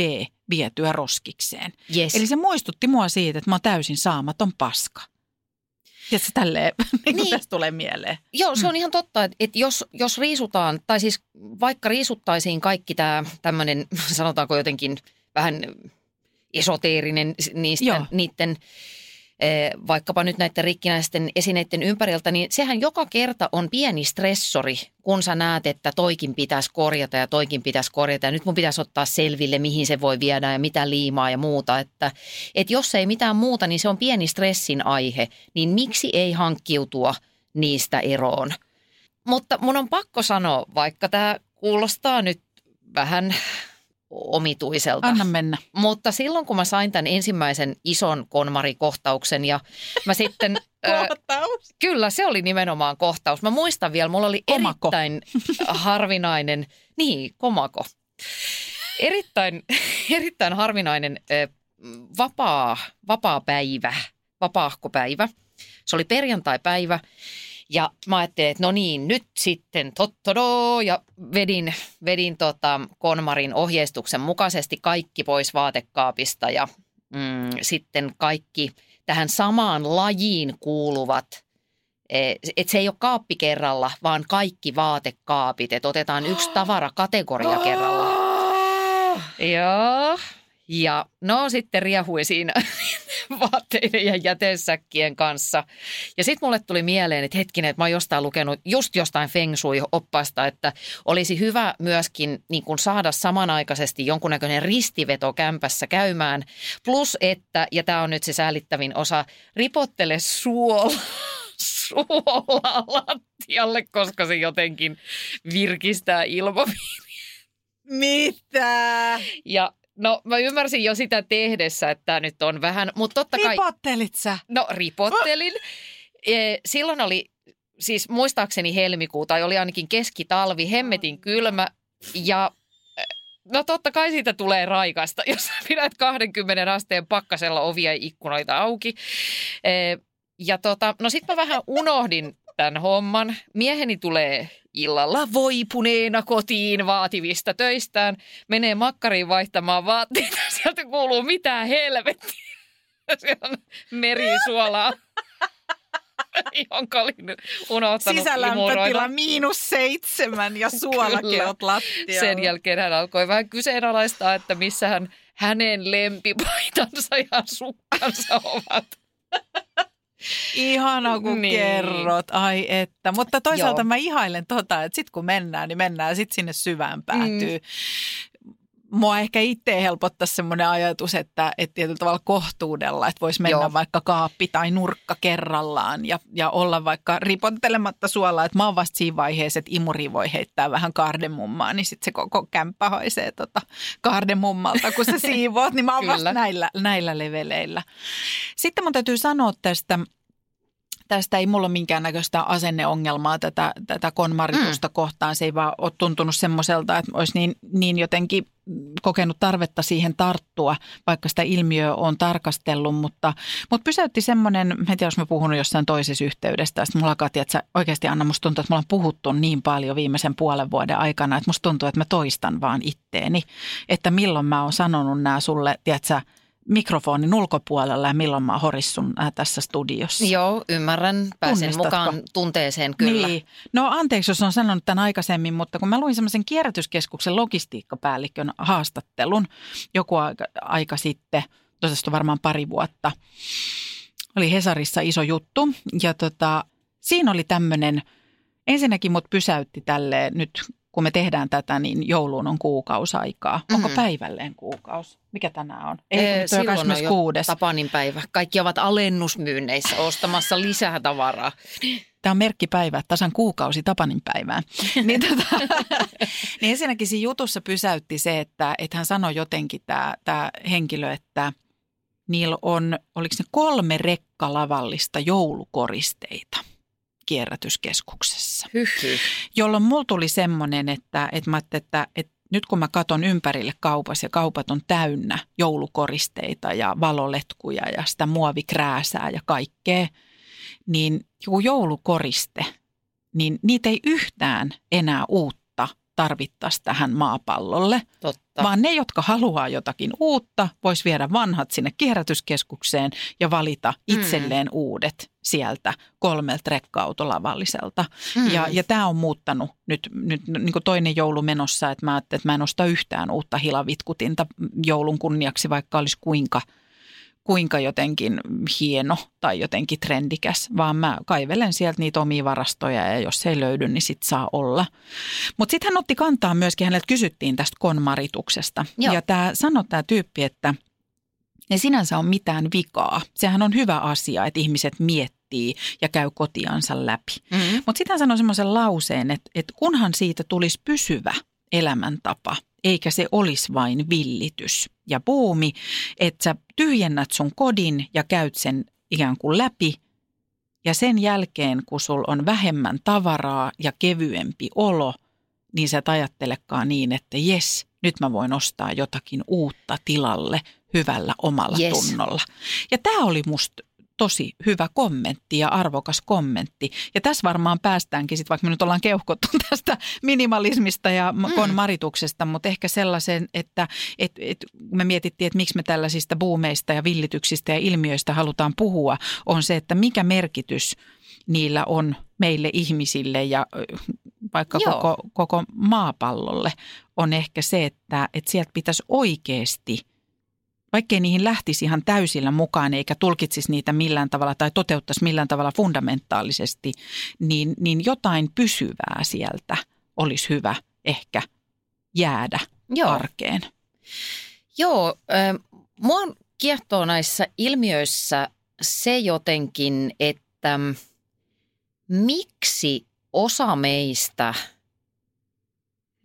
vietyä roskikseen. Yes. Eli se muistutti mua siitä, että mä oon täysin saamaton paska. Tiedätkö, tälleen, niin, niin. tästä tulee mieleen. Joo, se on mm. ihan totta, että, että jos, jos riisutaan, tai siis vaikka riisuttaisiin kaikki tämä tämmöinen, sanotaanko jotenkin vähän esoteerinen niistä, niiden Eh, vaikkapa nyt näiden rikkinäisten esineiden ympäriltä, niin sehän joka kerta on pieni stressori, kun sä näet, että toikin pitäisi korjata ja toikin pitäisi korjata. Ja nyt mun pitäisi ottaa selville, mihin se voi viedä ja mitä liimaa ja muuta. Että, että jos ei mitään muuta, niin se on pieni stressin aihe. Niin miksi ei hankkiutua niistä eroon? Mutta mun on pakko sanoa, vaikka tämä kuulostaa nyt vähän omituiselta. Anna mennä. Mutta silloin, kun mä sain tämän ensimmäisen ison konmarikohtauksen ja mä sitten... Kohtaus? Ö, kyllä, se oli nimenomaan kohtaus. Mä muistan vielä, mulla oli komako. erittäin harvinainen... Niin, komako. Erittäin, erittäin harvinainen ö, vapaa, vapaa päivä, vapaahkopäivä. Se oli perjantai-päivä ja mä ajattelin, että no niin, nyt sitten tottodo ja vedin, vedin tota Konmarin ohjeistuksen mukaisesti kaikki pois vaatekaapista ja mm, sitten kaikki tähän samaan lajiin kuuluvat e, että se ei ole kaappi kerralla, vaan kaikki vaatekaapit. Että otetaan yksi tavarakategoria kerralla. Joo. Ja no sitten riehui siinä vaatteiden ja jätesäkkien kanssa. Ja sitten mulle tuli mieleen, että hetkinen, että mä oon jostain lukenut just jostain Feng Shui-oppasta, että olisi hyvä myöskin niin kuin saada samanaikaisesti jonkunnäköinen ristiveto kämpässä käymään. Plus että, ja tämä on nyt se säälittävin osa, ripottele suola suolaa lattialle, koska se jotenkin virkistää ilmapiiriä. Mitä? Ja No mä ymmärsin jo sitä tehdessä, että nyt on vähän, mutta totta kai... Ripottelit sä? No ripottelin. E, silloin oli siis muistaakseni helmikuu tai oli ainakin keskitalvi, hemmetin kylmä ja e, No totta kai siitä tulee raikasta, jos pidät 20 asteen pakkasella ovia ja ikkunoita auki. E, ja tota, no sitten mä vähän unohdin tämän homman. Mieheni tulee illalla voipuneena kotiin vaativista töistään, menee makkariin vaihtamaan vaatteita, sieltä kuuluu mitään helvettiä. Siellä on merisuolaa jonka olin unohtanut Sisälämpötila miinus seitsemän ja suolakeot lattialla. Sen jälkeen hän alkoi vähän kyseenalaistaa, että missä hän hänen lempipaitansa ja sukkansa ovat. Ihana kun niin. kerrot, ai että. Mutta toisaalta Joo. mä ihailen tota, että sit kun mennään, niin mennään sit sinne syvään päätyy. Mm. Mua ehkä itse helpottaa semmoinen ajatus, että, että tietyllä tavalla kohtuudella, että voisi mennä Joo. vaikka kaappi tai nurkka kerrallaan ja, ja olla vaikka ripottelematta suolaa, että mä oon vasta siinä vaiheessa, että imuri voi heittää vähän kardemummaa, niin sitten se koko kämppä haisee tota kardemummalta, kun sä siivoat, niin mä oon vasta näillä, näillä leveleillä. Sitten mun täytyy sanoa tästä tästä ei mulla ole minkäännäköistä asenneongelmaa tätä, tätä konmaritusta mm. kohtaan. Se ei vaan ole tuntunut semmoiselta, että olisi niin, niin jotenkin kokenut tarvetta siihen tarttua, vaikka sitä ilmiöä on tarkastellut, mutta, mutta pysäytti semmoinen, en tiedä, jos mä puhunut jossain toisessa yhteydestä, että mulla alkaa, että oikeasti Anna, musta tuntuu, että mulla on puhuttu niin paljon viimeisen puolen vuoden aikana, että musta tuntuu, että mä toistan vaan itteeni, että milloin mä oon sanonut nämä sulle, tiedätkö, mikrofonin ulkopuolella ja milloin mä horissun äh, tässä studiossa. Joo, ymmärrän. Pääsen mukaan tunteeseen kyllä. Niin. No anteeksi, jos on sanonut tämän aikaisemmin, mutta kun mä luin semmoisen kierrätyskeskuksen logistiikkapäällikön haastattelun joku aika, aika sitten, tuosta varmaan pari vuotta, oli Hesarissa iso juttu ja tota, siinä oli tämmöinen, ensinnäkin mut pysäytti tälle nyt kun me tehdään tätä, niin jouluun on kuukausaikaa. Mm-hmm. Onko päivälleen kuukausi? Mikä tänään on? Ei, ee, silloin on jo Tapanin päivä. Kaikki ovat alennusmyynneissä ostamassa lisää tavaraa. Tämä on merkkipäivä, tasan kuukausi Tapanin päivään. niin, tota, niin ensinnäkin siinä jutussa pysäytti se, että, että hän sanoi jotenkin tämä, tämä henkilö, että niillä on, oliko ne kolme rekkalavallista joulukoristeita – kierrätyskeskuksessa. Hyhy. Jolloin mulla tuli semmoinen, että, että, mä että, että nyt kun mä katon ympärille kaupassa ja kaupat on täynnä joulukoristeita ja valoletkuja ja sitä muovikrääsää ja kaikkea, niin joku joulukoriste, niin niitä ei yhtään enää uutta tarvittaisi tähän maapallolle. Totta. Vaan ne, jotka haluaa jotakin uutta, vois viedä vanhat sinne kierrätyskeskukseen ja valita mm. itselleen mm. uudet sieltä kolmelta rekka-autolavalliselta. Mm. Ja, ja tämä on muuttanut nyt, nyt niin kuin toinen joulu menossa, että mä ajattelin, että mä en osta yhtään uutta hilavitkutinta joulun kunniaksi, vaikka olisi kuinka – kuinka jotenkin hieno tai jotenkin trendikäs, vaan mä kaivelen sieltä niitä omia varastoja ja jos ei löydy, niin sit saa olla. Mutta sitten hän otti kantaa myöskin, häneltä kysyttiin tästä konmarituksesta. Joo. Ja tämä sanoi tämä tyyppi, että ei sinänsä ole mitään vikaa. Sehän on hyvä asia, että ihmiset miettii ja käy kotiansa läpi. Mm-hmm. Mutta sitten hän sanoi semmoisen lauseen, että, että kunhan siitä tulisi pysyvä elämäntapa, eikä se olisi vain villitys ja buumi, että sä tyhjennät sun kodin ja käyt sen ikään kuin läpi ja sen jälkeen, kun sul on vähemmän tavaraa ja kevyempi olo, niin sä et ajattelekaan niin, että jes, nyt mä voin ostaa jotakin uutta tilalle hyvällä omalla yes. tunnolla. Ja tämä oli musta tosi hyvä kommentti ja arvokas kommentti. Ja tässä varmaan päästäänkin sitten, vaikka me nyt ollaan keuhkottu tästä minimalismista ja mm. konmarituksesta, mutta ehkä sellaisen, että et, et, me mietittiin, että miksi me tällaisista buumeista ja villityksistä ja ilmiöistä halutaan puhua, on se, että mikä merkitys niillä on meille ihmisille ja vaikka koko, koko maapallolle, on ehkä se, että, että sieltä pitäisi oikeasti – vaikkei niihin lähtisi ihan täysillä mukaan eikä tulkitsisi niitä millään tavalla tai toteuttaisi millään tavalla fundamentaalisesti, niin, niin jotain pysyvää sieltä olisi hyvä ehkä jäädä Joo. arkeen. Joo, äh, mua kiehtoo näissä ilmiöissä se jotenkin, että miksi osa meistä –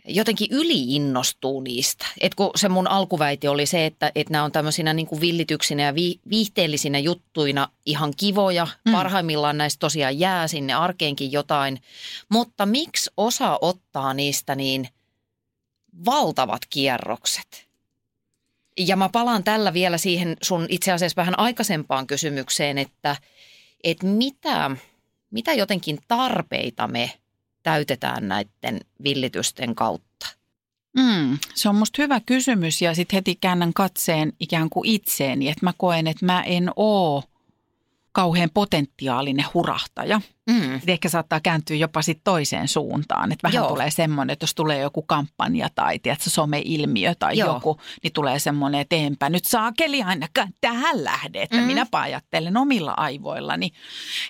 jotenkin yliinnostuu niistä. Et kun se mun alkuväite oli se, että, että nämä on tämmöisinä niin kuin villityksinä ja vi, viihteellisinä juttuina ihan kivoja. Mm. Parhaimmillaan näistä tosiaan jää sinne arkeenkin jotain. Mutta miksi osa ottaa niistä niin valtavat kierrokset? Ja mä palaan tällä vielä siihen sun itse asiassa vähän aikaisempaan kysymykseen, että, että mitä, mitä jotenkin tarpeita me – täytetään näiden villitysten kautta? Mm, se on musta hyvä kysymys ja sitten heti käännän katseen ikään kuin itseeni, että mä koen, että mä en oo kauhean potentiaalinen hurahtaja. Mm. Et ehkä saattaa kääntyä jopa sit toiseen suuntaan. Että vähän Joo. tulee semmoinen, että jos tulee joku kampanja tai tiedätkö, some-ilmiö tai Joo. joku, niin tulee semmoinen, että enpä nyt saakeli ainakaan tähän lähde, että Mm. minäpä ajattelen omilla aivoillani.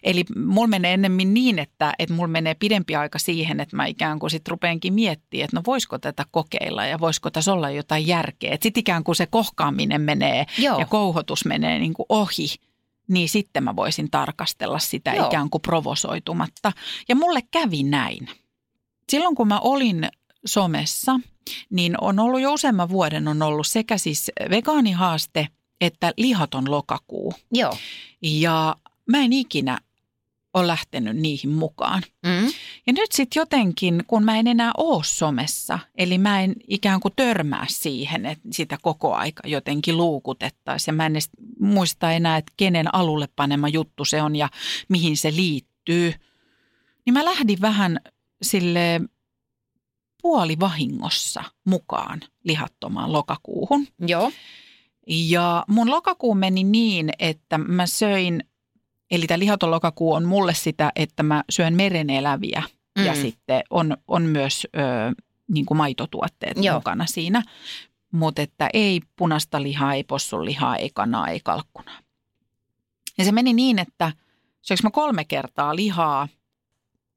Eli mulla menee ennemmin niin, että, että mulla menee pidempi aika siihen, että mä ikään kuin sit rupeenkin miettimään, että no voisiko tätä kokeilla ja voisiko tässä olla jotain järkeä. Sitten ikään kuin se kohkaaminen menee Joo. ja kouhotus menee niin kuin ohi, niin sitten mä voisin tarkastella sitä Joo. Ikään kuin provosoitumatta. Ja mulle kävi näin. Silloin kun mä olin somessa, niin on ollut jo useamman vuoden on ollut sekä siis vegaanihaaste että lihaton lokakuu. Joo. Ja mä en ikinä ole lähtenyt niihin mukaan. Mm. Ja nyt sitten jotenkin, kun mä en enää ole somessa, eli mä en ikään kuin törmää siihen, että sitä koko aika jotenkin luukutettaisiin. Ja mä en edes muista enää, että kenen alulle panema juttu se on ja mihin se liittyy. Niin mä lähdin vähän sille puolivahingossa mukaan lihattomaan lokakuuhun. Joo. Ja mun lokakuu meni niin, että mä söin, eli tämä lihaton lokakuu on mulle sitä, että mä syön mereneläviä mm. ja sitten on, on myös ö, niin kuin maitotuotteet Joo. Mukana siinä. Mutta että ei punaista lihaa, ei possun lihaa, ei kanaa, ei kalkkunaa. Ja se meni niin, että söiks mä kolme kertaa lihaa.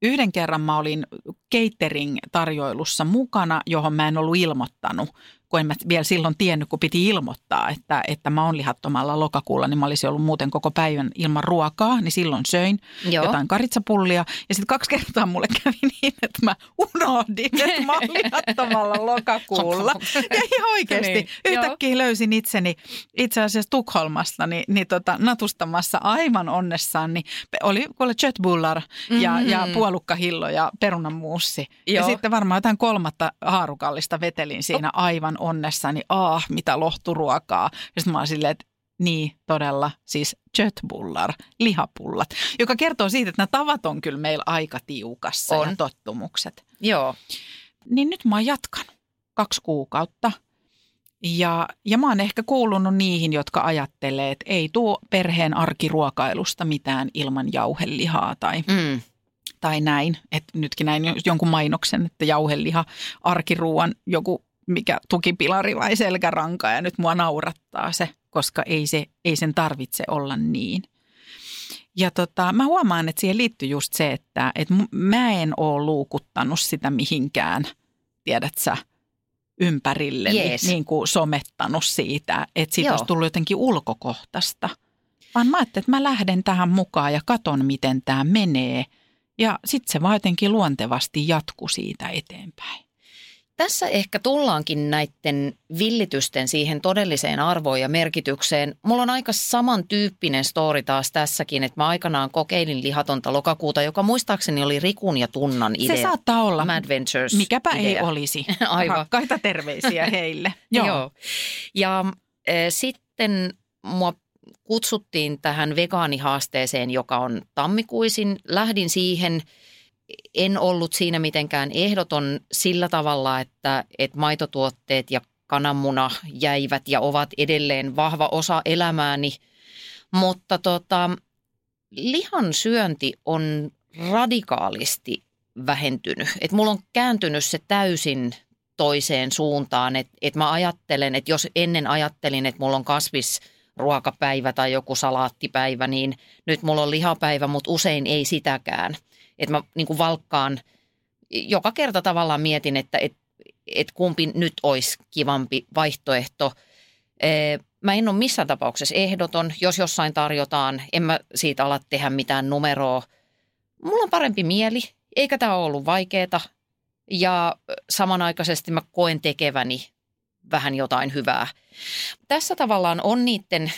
Yhden kerran mä olin catering-tarjoilussa mukana, johon mä en ollut ilmoittanut, kun en mä vielä silloin tiennyt, kun piti ilmoittaa, että, että mä oon lihattomalla lokakuulla, niin mä olisin ollut muuten koko päivän ilman ruokaa, niin silloin söin Joo. jotain karitsapullia. Ja sitten kaksi kertaa mulle kävi niin, että mä unohdin, että mä oon lihattomalla lokakuulla. Ja ihan oikeasti Niin, yhtäkkiä löysin itseni itse asiassa Tukholmasta niin, niin tota, natustamassa aivan onnessaan. Niin oli kuule köttbullar ja, Mhm. mm-hmm. ja puolukkahillo ja perunanmuussi. Ja Joo. sitten varmaan jotain kolmatta haarukallista vetelin siinä aivan onnessani. Ah, mitä lohturuokaa. Ja sitten mä oon silleen, että niin, todella, siis köttbullar, lihapullat, joka kertoo siitä, että nämä tavat on kyllä meillä aika tiukassa On. ja tottumukset. Joo. Niin nyt mä oon jatkanut kaksi kuukautta. Ja, ja mä oon ehkä kuulunut niihin, jotka ajattelee, että ei tuo perheen arkiruokailusta mitään ilman jauhelihaa tai, Mm. tai näin. Että nytkin näin jonkun mainoksen, että jauheliha arkiruuan joku mikä tukipilari vai selkäranka ja nyt mua naurattaa se, koska ei, se, ei sen tarvitse olla niin. Ja tota, mä huomaan, että siihen liittyy just se, että, että mä en ole luukuttanut sitä mihinkään, tiedät sä, ympärille, Jees. niin kuin somettanut siitä, että siitä Joo. olisi tullut jotenkin ulkokohtaista. Vaan mä ajattelin, että mä lähden tähän mukaan ja katon, miten tämä menee. Ja sitten se vaan jotenkin luontevasti jatkuu siitä eteenpäin. Tässä ehkä tullaankin näiden villitysten siihen todelliseen arvoon ja merkitykseen. Mulla on aika samantyyppinen story taas tässäkin, että mä aikanaan kokeilin lihatonta lokakuuta, joka muistaakseni oli Rikun ja Tunnan idea. Se saattaa olla. Mad Ventures Mikäpä idea. ei olisi. Aivan. Rakkaita terveisiä heille. Joo. Joo. Ja äh, sitten mua kutsuttiin tähän vegaanihaasteeseen, joka on tammikuisin. Lähdin siihen, en ollut siinä mitenkään ehdoton sillä tavalla, että, että maitotuotteet ja kananmuna jäivät ja ovat edelleen vahva osa elämääni. Mutta tota, lihan syönti on radikaalisti vähentynyt. Et mulla on kääntynyt se täysin toiseen suuntaan. Että et mä ajattelen, että jos ennen ajattelin, että mulla on kasvisruokapäivä tai joku salaattipäivä, niin nyt mulla on lihapäivä, mutta usein ei sitäkään. Että mä niin kuin valkkaan, joka kerta tavallaan mietin, että et, et kumpi nyt olisi kivampi vaihtoehto. Mä en ole missään tapauksessa ehdoton. Jos jossain tarjotaan, en mä siitä ala tehdä mitään numeroa. Mulla on parempi mieli, eikä tämä ollut vaikeeta. Ja samanaikaisesti mä koen tekeväni vähän jotain hyvää. Tässä tavallaan on niiden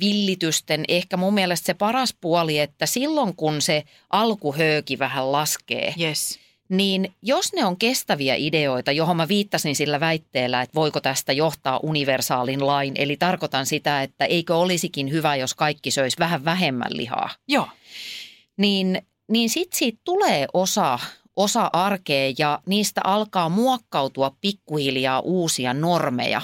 villitysten ehkä mun mielestä se paras puoli, että silloin kun se alkuhöyki vähän laskee, Yes. niin jos ne on kestäviä ideoita, johon mä viittasin sillä väitteellä, että voiko tästä johtaa universaalin lain, eli tarkoitan sitä, että eikö olisikin hyvä, jos kaikki söis vähän vähemmän lihaa, Joo. niin, niin sitten siitä tulee osa, osa arkea ja niistä alkaa muokkautua pikkuhiljaa uusia normeja.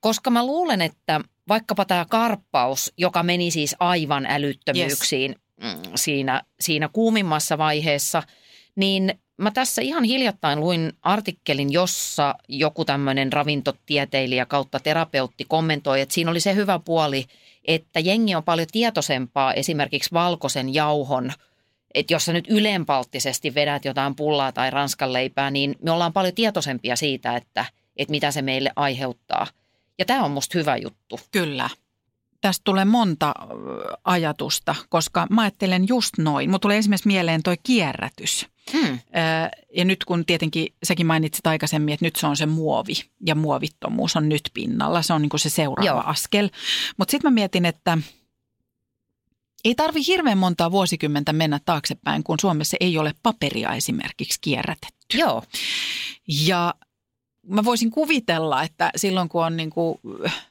Koska mä luulen, että vaikkapa tämä karppaus, joka meni siis aivan älyttömyyksiin yes. siinä, siinä kuumimmassa vaiheessa, niin mä tässä ihan hiljattain luin artikkelin, jossa joku tämmöinen ravintotieteilijä kautta terapeutti kommentoi, että siinä oli se hyvä puoli, että jengi on paljon tietoisempaa esimerkiksi valkoisen jauhon – että jos sä nyt ylenpalttisesti vedät jotain pullaa tai ranskanleipää, niin me ollaan paljon tietoisempia siitä, että, että mitä se meille aiheuttaa. Ja tämä on musta hyvä juttu. Kyllä. Tästä tulee monta ajatusta, koska mä ajattelen just noin. Mulla tulee esimerkiksi mieleen toi kierrätys. Hmm. Ja nyt kun tietenkin säkin mainitsit aikaisemmin, että nyt se on se muovi ja muovittomuus on nyt pinnalla. Se on niin kuin se seuraava Joo. askel. Mutta sitten mä mietin, että – ei tarvi hirveän montaa vuosikymmentä mennä taaksepäin, kun Suomessa ei ole paperia esimerkiksi kierrätetty. Joo. Ja mä voisin kuvitella, että silloin kun on niin kuin äh,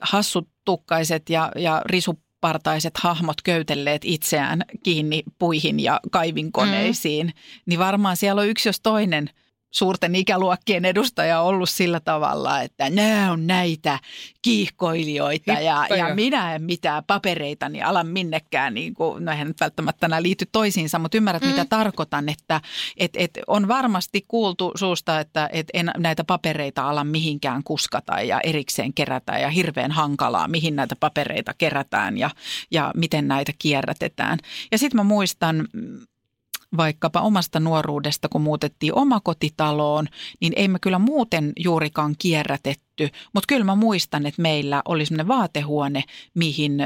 hassut tukkaiset ja, ja risupartaiset hahmot köytelleet itseään kiinni puihin ja kaivinkoneisiin, mm. niin varmaan siellä on yksi jos toinen – suurten ikäluokkien edustaja ollut sillä tavalla, että nämä on näitä kiihkoilijoita ja, ja minä en mitään papereita, niin alan minnekään, niin kuin, no eihän nyt välttämättä nämä liity toisiinsa, mutta ymmärrät mm. mitä tarkoitan, että et, et on varmasti kuultu suusta, että et en näitä papereita ala mihinkään kuskata ja erikseen kerätä ja hirveän hankalaa, mihin näitä papereita kerätään ja, ja miten näitä kierrätetään. Ja sitten mä muistan vaikkapa omasta nuoruudesta, kun muutettiin omakotitaloon, niin ei me kyllä muuten juurikaan kierrätetty. Mutta kyllä mä muistan, että meillä oli sellainen vaatehuone, mihin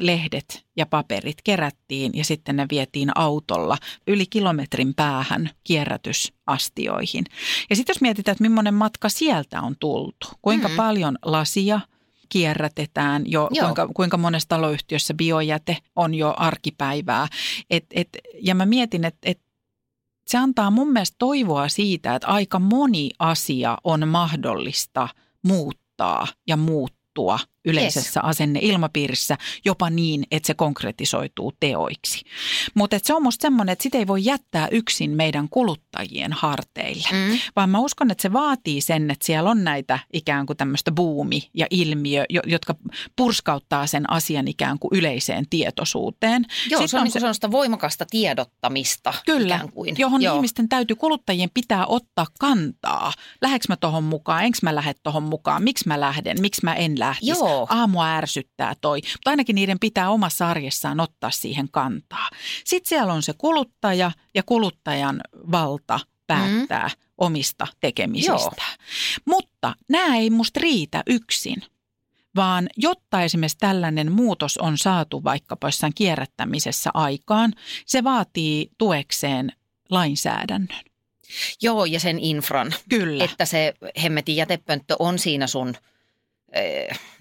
lehdet ja paperit kerättiin ja sitten ne vietiin autolla yli kilometrin päähän kierrätysastioihin. Ja sitten jos mietitään, että millainen matka sieltä on tultu, kuinka mm-hmm. paljon lasia – kierrätetään jo, kuinka, kuinka monessa taloyhtiössä biojäte on jo arkipäivää. Et, et, ja mä mietin, että et se antaa mun mielestä toivoa siitä, että aika moni asia on mahdollista muuttaa ja muuttua yleisessä yes. asenneilmapiirissä jopa niin, että se konkretisoituu teoiksi. Mutta se on musta semmoinen, että sitä ei voi jättää yksin meidän kuluttajien harteille, mm. vaan mä uskon, että se vaatii sen, että siellä on näitä ikään kuin tämmöistä buumi ja ilmiö, jotka purskauttaa sen asian ikään kuin yleiseen tietoisuuteen. Joo, Sitten se on, on niin se... sellaista voimakasta tiedottamista Kyllä, ikään kuin. johon Joo. ihmisten täytyy, kuluttajien pitää ottaa kantaa. Lähdekö mä tohon mukaan, enkö mä lähde tohon mukaan, miksi mä lähden, miksi mä en lähtisi. Joo. Joo. Aamua ärsyttää toi. Mutta ainakin niiden pitää omassa arjessaan ottaa siihen kantaa. Sitten siellä on se kuluttaja ja kuluttajan valta päättää mm. omista tekemisistä. Mutta nämä ei musta riitä yksin vaan jotta esimerkiksi tällainen muutos on saatu vaikkapa jossain kierrättämisessä aikaan, se vaatii tuekseen lainsäädännön. Joo, ja sen infran. Kyllä. Että se hemmetin jätepönttö on siinä sun –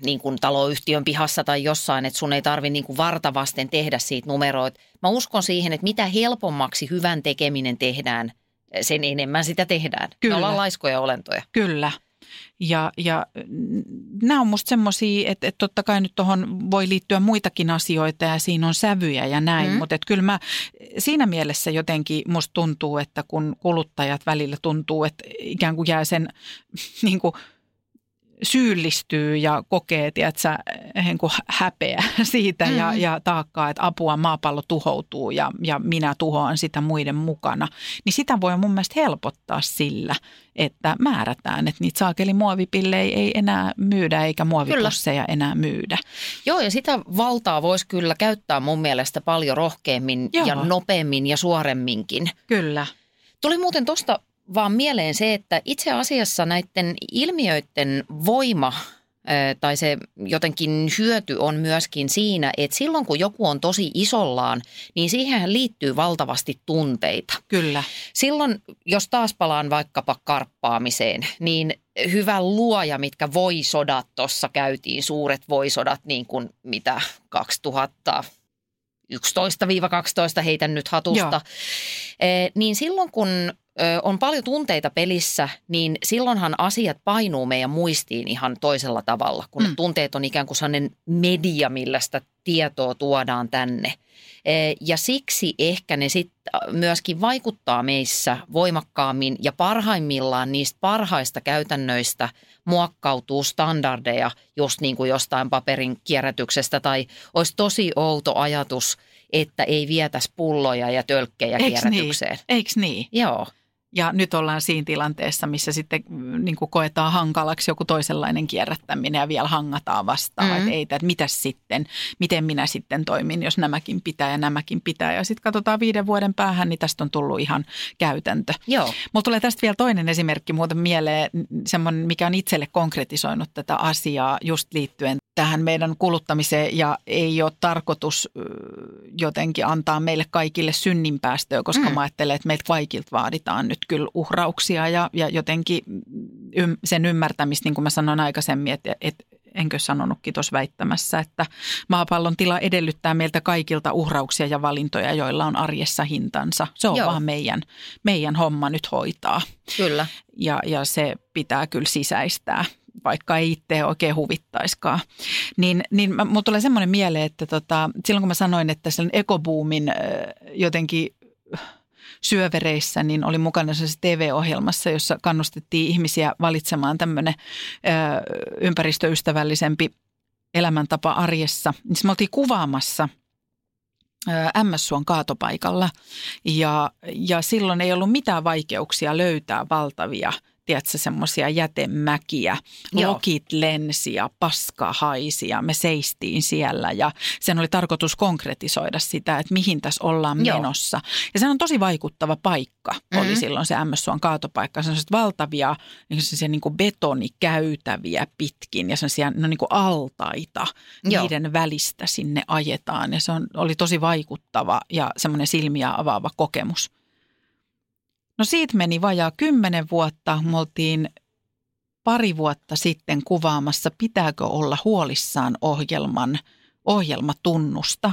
niin kuin taloyhtiön pihassa tai jossain, että sun ei tarvi niin kuin vartavasten tehdä siitä numeroita. Mä uskon siihen, että mitä helpommaksi hyvän tekeminen tehdään, sen enemmän sitä tehdään. Kyllä. Me ollaan laiskoja olentoja. Kyllä. Ja, ja nämä on musta semmoisia, että, että totta kai nyt tuohon voi liittyä muitakin asioita ja siinä on sävyjä ja näin, mm. mutta että kyllä mä siinä mielessä jotenkin musta tuntuu, että kun kuluttajat välillä tuntuu, että ikään kuin jää sen niin kuin – syyllistyy ja kokee, tiedätkö, niin kuin häpeä siitä mm. ja, ja taakkaa, että apua maapallo tuhoutuu ja, ja minä tuhoan sitä muiden mukana, niin sitä voi mun mielestä helpottaa sillä, että määrätään, että niitä saakeli muovipillejä ei enää myydä eikä muovipusseja kyllä. enää myydä. Joo ja sitä valtaa voisi kyllä käyttää mun mielestä paljon rohkeammin Joo. ja nopeammin ja suoremminkin. Kyllä. Tuli muuten tuosta vaan mieleen se, että itse asiassa näiden ilmiöiden voima tai se jotenkin hyöty on myöskin siinä, että silloin kun joku on tosi isollaan, niin siihen liittyy valtavasti tunteita. Kyllä. Silloin, jos taas palaan vaikkapa karppaamiseen, niin hyvä luoja, mitkä voisodat tuossa käytiin, suuret voisodat, niin kuin mitä 2000 11-12 heitän nyt hatusta, Joo. niin silloin kun on paljon tunteita pelissä, niin silloinhan asiat painuu meidän muistiin ihan toisella tavalla, kun mm. tunteet on ikään kuin sellainen media, millä sitä tietoa tuodaan tänne. Ja siksi ehkä ne sitten myöskin vaikuttaa meissä voimakkaammin ja parhaimmillaan niistä parhaista käytännöistä muokkautuu standardeja just niin kuin jostain paperin kierrätyksestä tai olisi tosi outo ajatus, että ei vietäisi pulloja ja tölkkejä Eiks kierrätykseen. Niin? Eiks niin? Joo. Ja nyt ollaan siinä tilanteessa, missä sitten mm, niin kuin koetaan hankalaksi joku toisenlainen kierrättäminen ja vielä hangataan vastaan. Mm. Että ei, että mitäs sitten, miten minä sitten toimin, jos nämäkin pitää ja nämäkin pitää. Ja sitten katsotaan viiden vuoden päähän, niin tästä on tullut ihan käytäntö. Joo. Mulla tulee tästä vielä toinen esimerkki muuten mieleen, semmoinen, mikä on itselle konkretisoinut tätä asiaa just liittyen tähän meidän kuluttamiseen ja ei ole tarkoitus jotenkin antaa meille kaikille synninpäästöä, koska mm. mä ajattelen, että meiltä kaikilta vaaditaan nyt kyllä uhrauksia ja, ja jotenkin sen ymmärtämistä, niin kuin mä sanoin aikaisemmin, että, että enkö sanonutkin tuossa väittämässä, että maapallon tila edellyttää meiltä kaikilta uhrauksia ja valintoja, joilla on arjessa hintansa. Se on Joo. vaan meidän, meidän homma nyt hoitaa. Kyllä. Ja, ja se pitää kyllä sisäistää vaikka ei itse oikein huvittaiskaan. Niin, niin mulla tulee semmoinen mieleen, että tota, silloin kun mä sanoin, että sen ekobuumin jotenkin syövereissä, niin oli mukana se TV-ohjelmassa, jossa kannustettiin ihmisiä valitsemaan tämmöinen ympäristöystävällisempi elämäntapa arjessa. Niin me oltiin kuvaamassa MS-suon kaatopaikalla ja, ja silloin ei ollut mitään vaikeuksia löytää valtavia – tiedätkö, semmoisia jätemäkiä. Joo. Lokit lensi ja paska haisi ja me seistiin siellä ja sen oli tarkoitus konkretisoida sitä, että mihin tässä ollaan Joo. menossa. Ja se on tosi vaikuttava paikka, mm-hmm. oli silloin se MS Suon kaatopaikka. Se on valtavia niin niin kuin betonikäytäviä pitkin ja sellaisia no niin kuin altaita. Joo. Niiden välistä sinne ajetaan ja se on, oli tosi vaikuttava ja semmoinen silmiä avaava kokemus. No siitä meni vajaa kymmenen vuotta. Me oltiin pari vuotta sitten kuvaamassa Pitääkö olla huolissaan ohjelman ohjelmatunnusta.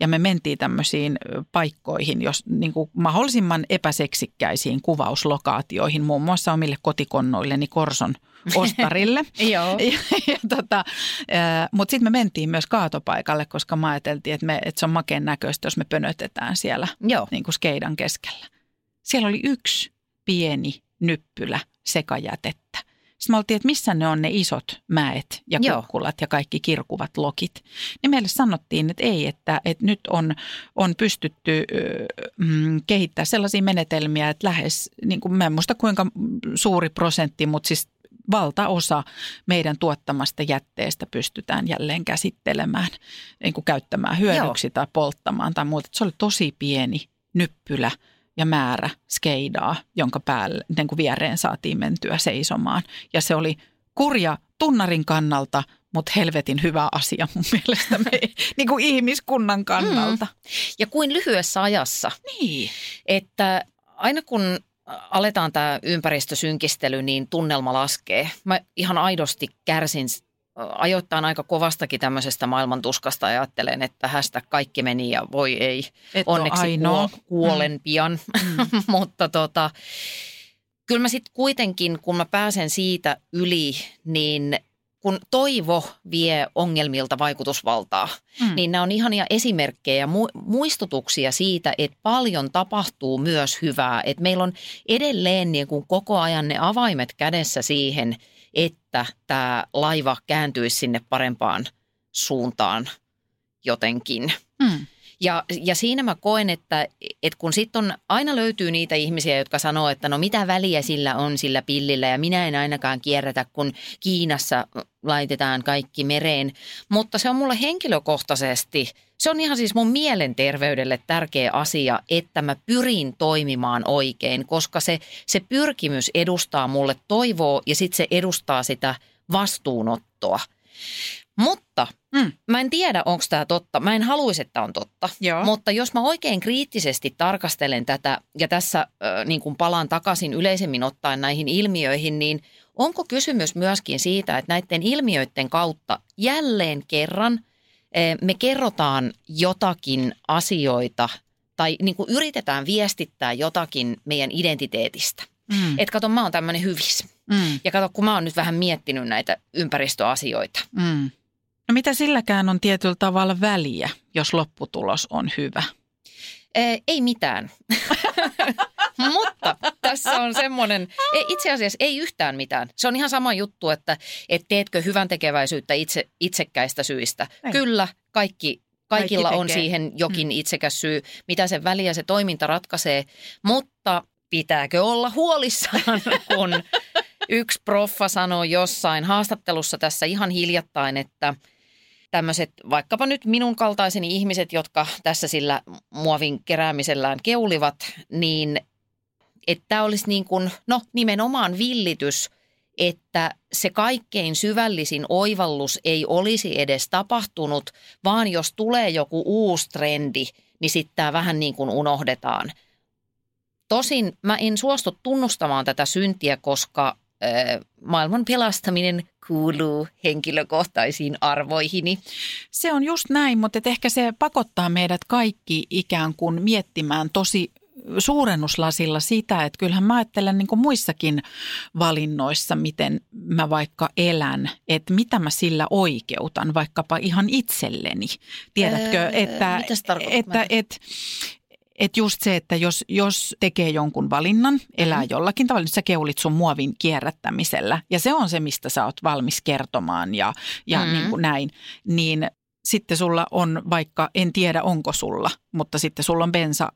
Ja me mentiin tämmöisiin paikkoihin, jos niin kuin mahdollisimman epäseksikkäisiin kuvauslokaatioihin, muun muassa omille kotikonnoilleni Korson ostarille. Joo. ja, ja tota, Mutta sitten me mentiin myös kaatopaikalle, koska mä ajateltiin, että, me, että se on makeen näköistä, jos me pönötetään siellä Joo. Niin kuin skeidan keskellä. Siellä oli yksi pieni nyppylä sekajätettä. Sitten me oltiin, että missä ne on ne isot mäet ja kukkulat ja kaikki kirkuvat lokit. Niin meille sanottiin, että ei, että, että nyt on, on pystytty mm, kehittämään sellaisia menetelmiä, että lähes, niin kuin mä en muista kuinka suuri prosentti, mutta siis valtaosa meidän tuottamasta jätteestä pystytään jälleen käsittelemään, niin kuin käyttämään hyödyksi Joo. tai polttamaan tai muuta. Se oli tosi pieni nyppylä ja määrä skeidaa, jonka päälle, niin kuin viereen saatiin mentyä seisomaan. Ja se oli kurja tunnarin kannalta, mutta helvetin hyvä asia mun mielestä me, niin kuin ihmiskunnan kannalta. Mm. Ja kuin lyhyessä ajassa. Niin. Että aina kun aletaan tämä ympäristösynkistely, niin tunnelma laskee. Mä ihan aidosti kärsin ajoittain aika kovastakin tämmöisestä maailmantuskasta ajattelen, että hästä kaikki meni ja voi ei. Et Onneksi kuolen mm. pian, mm. mutta tota, kyllä mä sitten kuitenkin, kun mä pääsen siitä yli, niin kun toivo vie ongelmilta vaikutusvaltaa, mm. niin nämä on ihania esimerkkejä ja muistutuksia siitä, että paljon tapahtuu myös hyvää. Että meillä on edelleen niin kuin koko ajan ne avaimet kädessä siihen – että tämä laiva kääntyisi sinne parempaan suuntaan jotenkin. Mm. Ja, ja siinä mä koen, että, että kun sitten on, aina löytyy niitä ihmisiä, jotka sanoo, että no mitä väliä sillä on sillä pillillä ja minä en ainakaan kierrätä, kun Kiinassa laitetaan kaikki mereen. Mutta se on mulle henkilökohtaisesti, se on ihan siis mun mielenterveydelle tärkeä asia, että mä pyrin toimimaan oikein, koska se, se pyrkimys edustaa mulle toivoa ja sitten se edustaa sitä vastuunottoa. Mutta mm. mä en tiedä, onko tämä totta. Mä en haluaisi, että on totta. Joo. Mutta jos mä oikein kriittisesti tarkastelen tätä ja tässä äh, niin kuin palaan takaisin yleisemmin ottaen näihin ilmiöihin, niin onko kysymys myöskin siitä, että näiden ilmiöiden kautta jälleen kerran äh, me kerrotaan jotakin asioita tai niin kuin yritetään viestittää jotakin meidän identiteetistä. Mm. Että kato, mä oon tämmöinen hyvis. Mm. Ja kato, kun mä oon nyt vähän miettinyt näitä ympäristöasioita. Mm. No mitä silläkään on tietyllä tavalla väliä, jos lopputulos on hyvä? Ei mitään. Mutta tässä on semmoinen, ei, itse asiassa ei yhtään mitään. Se on ihan sama juttu, että et teetkö hyvän tekeväisyyttä itse, itsekkäistä syistä. Ei. Kyllä, kaikki, kaikilla Kaikki on siihen jokin itsekäs syy, mitä se väliä se toiminta ratkaisee. Mutta pitääkö olla huolissaan, kun yksi proffa sanoi jossain haastattelussa tässä ihan hiljattain, että tämmöiset vaikkapa nyt minun kaltaiseni ihmiset, jotka tässä sillä muovin keräämisellään keulivat, niin että tämä olisi niin kuin, no nimenomaan villitys, että se kaikkein syvällisin oivallus ei olisi edes tapahtunut, vaan jos tulee joku uusi trendi, niin sitten tämä vähän niin kuin unohdetaan. Tosin mä en suostu tunnustamaan tätä syntiä, koska maailman pelastaminen kuuluu henkilökohtaisiin arvoihini. Se on just näin, mutta et ehkä se pakottaa meidät kaikki ikään kuin miettimään tosi suurennuslasilla sitä, että kyllähän mä ajattelen niin kuin muissakin valinnoissa, miten mä vaikka elän, että mitä mä sillä oikeutan vaikkapa ihan itselleni. Tiedätkö, Öö, että, että, en- että että just se, että jos, jos tekee jonkun valinnan, elää Mhm. jollakin tavalla, nyt sä keulit sun muovin kierrättämisellä, ja se on se, mistä sä oot valmis kertomaan ja, ja Mhm. niin kuin näin, niin sitten sulla on vaikka, en tiedä onko sulla, mutta sitten sulla on bensa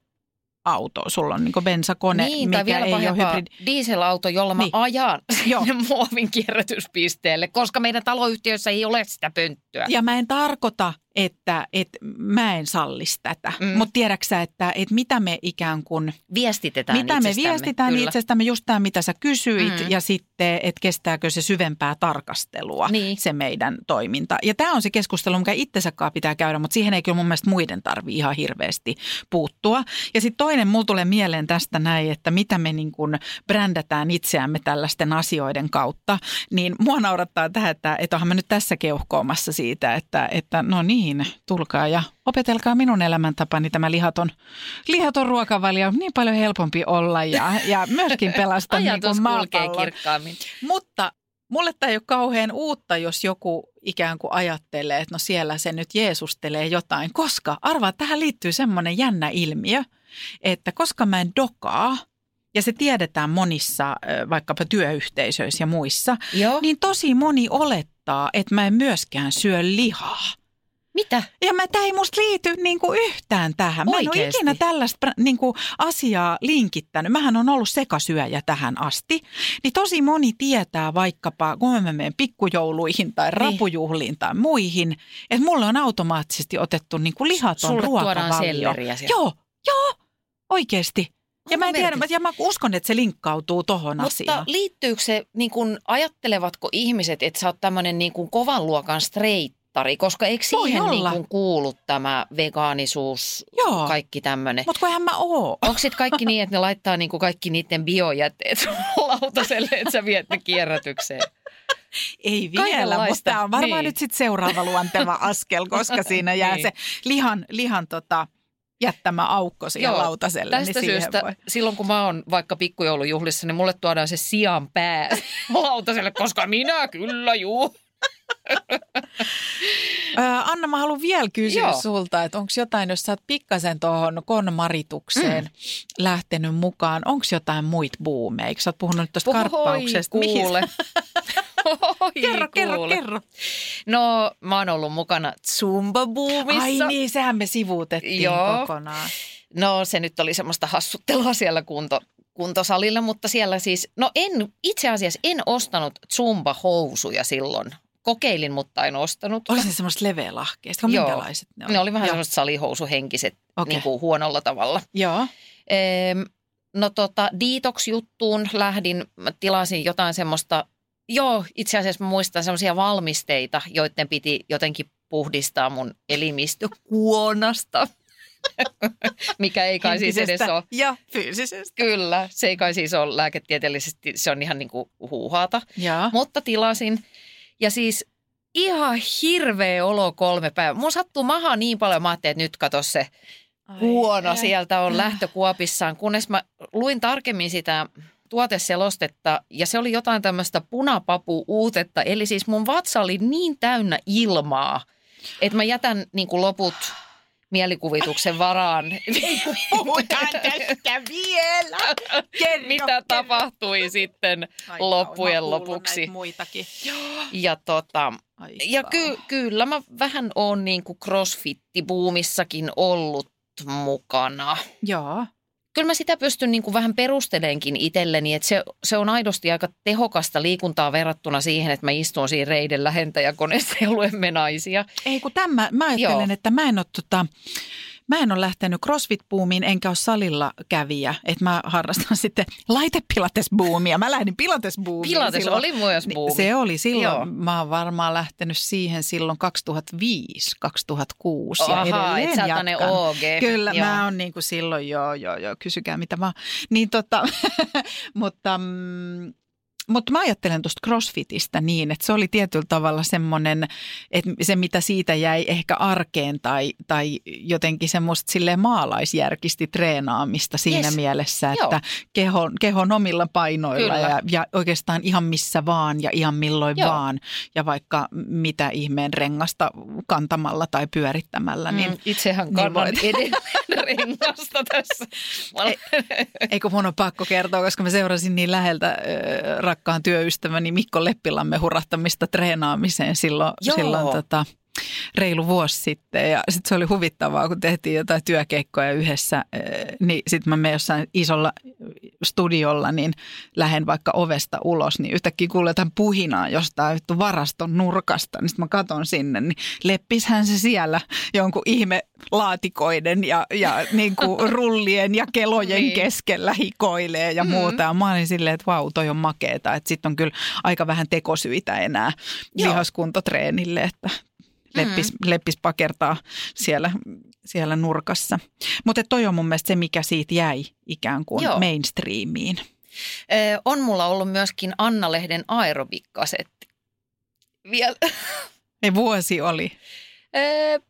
auto, sulla on niin bensakone, niin, mikä vielä ei ole hybridi. dieselauto, jolla mä Niin. ajan Joo. muovin kierrätyspisteelle, koska meidän taloyhtiössä ei ole sitä pönttöä. Ja mä en tarkoita, että, että mä en sallisi tätä, Mm. mutta tiedäksä, että, että mitä me ikään kuin Viestitetään mitä me viestitään kyllä. itsestämme, just tämä mitä sä kysyit Mm. ja sitten, että kestääkö se syvempää tarkastelua Niin. se meidän toiminta. Ja tämä on se keskustelu, mikä itsensäkaan pitää käydä, mutta siihen ei kyllä mun mielestä muiden tarvi ihan hirveästi puuttua. Ja sitten toinen, mulla tulee mieleen tästä näin, että mitä me niin kuin brändätään itseämme tällaisten asioiden kautta, niin mua naurattaa tähän, että, että onhan mä nyt tässä keuhkoomassa siitä, että, että no niin, tulkaa ja opetelkaa minun elämäntapani tämä lihaton, lihaton ruokavalio. Niin paljon helpompi olla ja, ja myöskin pelastaa niin kuin kulkee kirkkaammin. Mutta mulle tämä ei ole kauhean uutta, jos joku ikään kuin ajattelee, että no siellä se nyt jeesustelee jotain. Koska, arvaa, tähän liittyy semmoinen jännä ilmiö, että koska mä en dokaa, ja se tiedetään monissa vaikkapa työyhteisöissä ja muissa, Joo. niin tosi moni olettaa, että mä en myöskään syö lihaa. Mitä? Ja mä, tämä ei musta liity niin kuin yhtään tähän. Mä en ole Oikeesti? ikinä tällaista niin kuin asiaa linkittänyt. Mähän on ollut sekasyöjä tähän asti. Niin tosi moni tietää vaikkapa, kun mä menen pikkujouluihin tai Niin. rapujuhliin tai muihin, että mulle on automaattisesti otettu niin kuin lihaton Sulle ruokavalio. Joo, joo, oikeasti. Ja mä en tiedä, ja mä uskon, että se linkkautuu tohon Mutta asiaan. liittyykö se, niin kun, ajattelevatko ihmiset, että sä oot tämmöinen niin kun kovan luokan streittari, koska eikö Voi siihen niin olla. kun kuulu tämä vegaanisuus, Joo. kaikki tämmöinen? Mutta kun eihän mä oo. Onko sitten kaikki niin, että ne laittaa niin kuin kaikki niiden biojätteet lautaselle, että sä viet ne kierrätykseen? Ei vielä, mutta tämä on varmaan Niin. nyt sitten seuraava luonteva askel, koska siinä jää Niin. se lihan, lihan tota, jättämä aukko siihen Joo, lautaselle. Tästä niin syystä voi. silloin kun mä oon vaikka pikkujoulujuhlissa, niin mulle tuodaan se sian pää lautaselle, koska minä kyllä juu. Anna, mä haluan vielä kysyä Joo. Sulta, että onko jotain, jos sä oot pikkasen tuohon konmaritukseen mm. lähtenyt mukaan, onko jotain muita buumeja? Eikö sä oot puhunut nyt tuosta karppauksesta? Oi, Mihin- kuule. Oi, Kerro, kerro, kerro. No, mä oon ollut mukana Zumba-buumissa. Ai niin, sehän me sivuutettiin Joo. kokonaan. No se nyt oli semmoista hassuttelua siellä kunto, kuntosalilla, mutta siellä siis, no en, itse asiassa en ostanut Zumba-housuja silloin. Kokeilin, mutta en ostanut. Oli se semmoista leveälahkeista? Joo. Minkälaiset ne oli? Ne oli vähän Joo. semmoiset salihousuhenkiset Okei. niin kuin huonolla tavalla. Joo. Ehm, no tota, detox-juttuun lähdin, mä tilasin jotain semmoista, joo itse asiassa mä muistan semmoisia valmisteita, joiden piti jotenkin puhdistaa mun elimistö kuonasta. Mikä ei kai siis edes ole. Ja fyysisestä. Kyllä, se ei kai siis ole lääketieteellisesti, se on ihan niin kuin huuhaata. Joo. Mutta tilasin ja siis ihan hirveä olo kolme päivää. Mun sattuu maha niin paljon, mä ajattelin, että nyt kato se Ai huono ei. sieltä on lähtökuopissaan, kunnes mä luin tarkemmin sitä tuoteselostetta ja se oli jotain tämmöistä punapapu-uutetta. Eli siis mun vatsa oli niin täynnä ilmaa, että mä jätän niin kuin loput mielikuvituksen varaan. Puhutaan tästä vielä. Kerro, Mitä kerro. tapahtui sitten Ai, loppujen lopuksi. Muitakin. Ja, tota, ja ky, kyllä mä vähän oon niin kuin crossfit-buumissakin ollut mukana. Joo. Kyllä mä sitä pystyn niin kuin vähän perustelenkin itselleni, että se, se on aidosti aika tehokasta liikuntaa verrattuna siihen, että mä istun siinä reiden lähentäjäkoneessa ja luemme naisia. Ei kun tämä, mä ajattelen, Joo. että mä en ole tota, Mä en ole lähtenyt CrossFit-buumiin enkä ole salilla kävijä, että mä harrastan sitten laitepilates-buumia. Mä lähdin pilates-buumiin. Pilates silloin. oli myös buumi. Se oli silloin, Joo. Mä oon varmaan lähtenyt siihen silloin 2005, 2006 ja et edelleen tämmönen jatkan. OG. Kyllä, Joo. mä oon niin kuin silloin, joo, joo, joo, kysykää mitä vaan. Niin tota, mutta, mm, mutta mä ajattelen tuosta CrossFitistä niin, että se oli tietyllä tavalla semmoinen, että se mitä siitä jäi ehkä arkeen tai, tai jotenkin semmoista silleen maalaisjärkisti treenaamista siinä Yes. mielessä, Joo. että kehon, kehon omilla painoilla Kyllä. ja, ja oikeastaan ihan missä vaan ja ihan milloin Joo. vaan ja vaikka mitä ihmeen rengasta kantamalla tai pyörittämällä, niin Mm, itsehän niin kannan voit. edelleen rengasta tässä. Mä- Eikö mun on pakko kertoa, koska mä seurasin niin läheltä äh, rakkaan työystäväni Mikko Leppilamme hurahtamista treenaamiseen silloin, Joo. silloin tota, reilu vuosi sitten. Ja sitten se oli huvittavaa, kun tehtiin jotain työkeikkoja yhdessä, niin sitten mä menen jossain isolla studiolla, niin lähden vaikka ovesta ulos, niin yhtäkkiä kuulee jotain puhinaa jostain vittu varaston nurkasta. Niin sitten mä katon sinne, niin leppishän se siellä jonkun ihme laatikoiden ja, ja niin kuin rullien ja kelojen Niin. keskellä hikoilee ja muuta. Ja mä olin silleen, että vau, toi on makeeta. Että sitten on kyllä aika vähän tekosyitä enää Joo. lihaskuntotreenille, että leppis, leppis pakertaa siellä, siellä nurkassa. Mutta toi on mun mielestä se, mikä siitä jäi ikään kuin Joo. mainstreamiin. Ö, On mulla ollut myöskin Anna-lehden aerobikkasetti. Vielä Ne vuosi oli. Ö,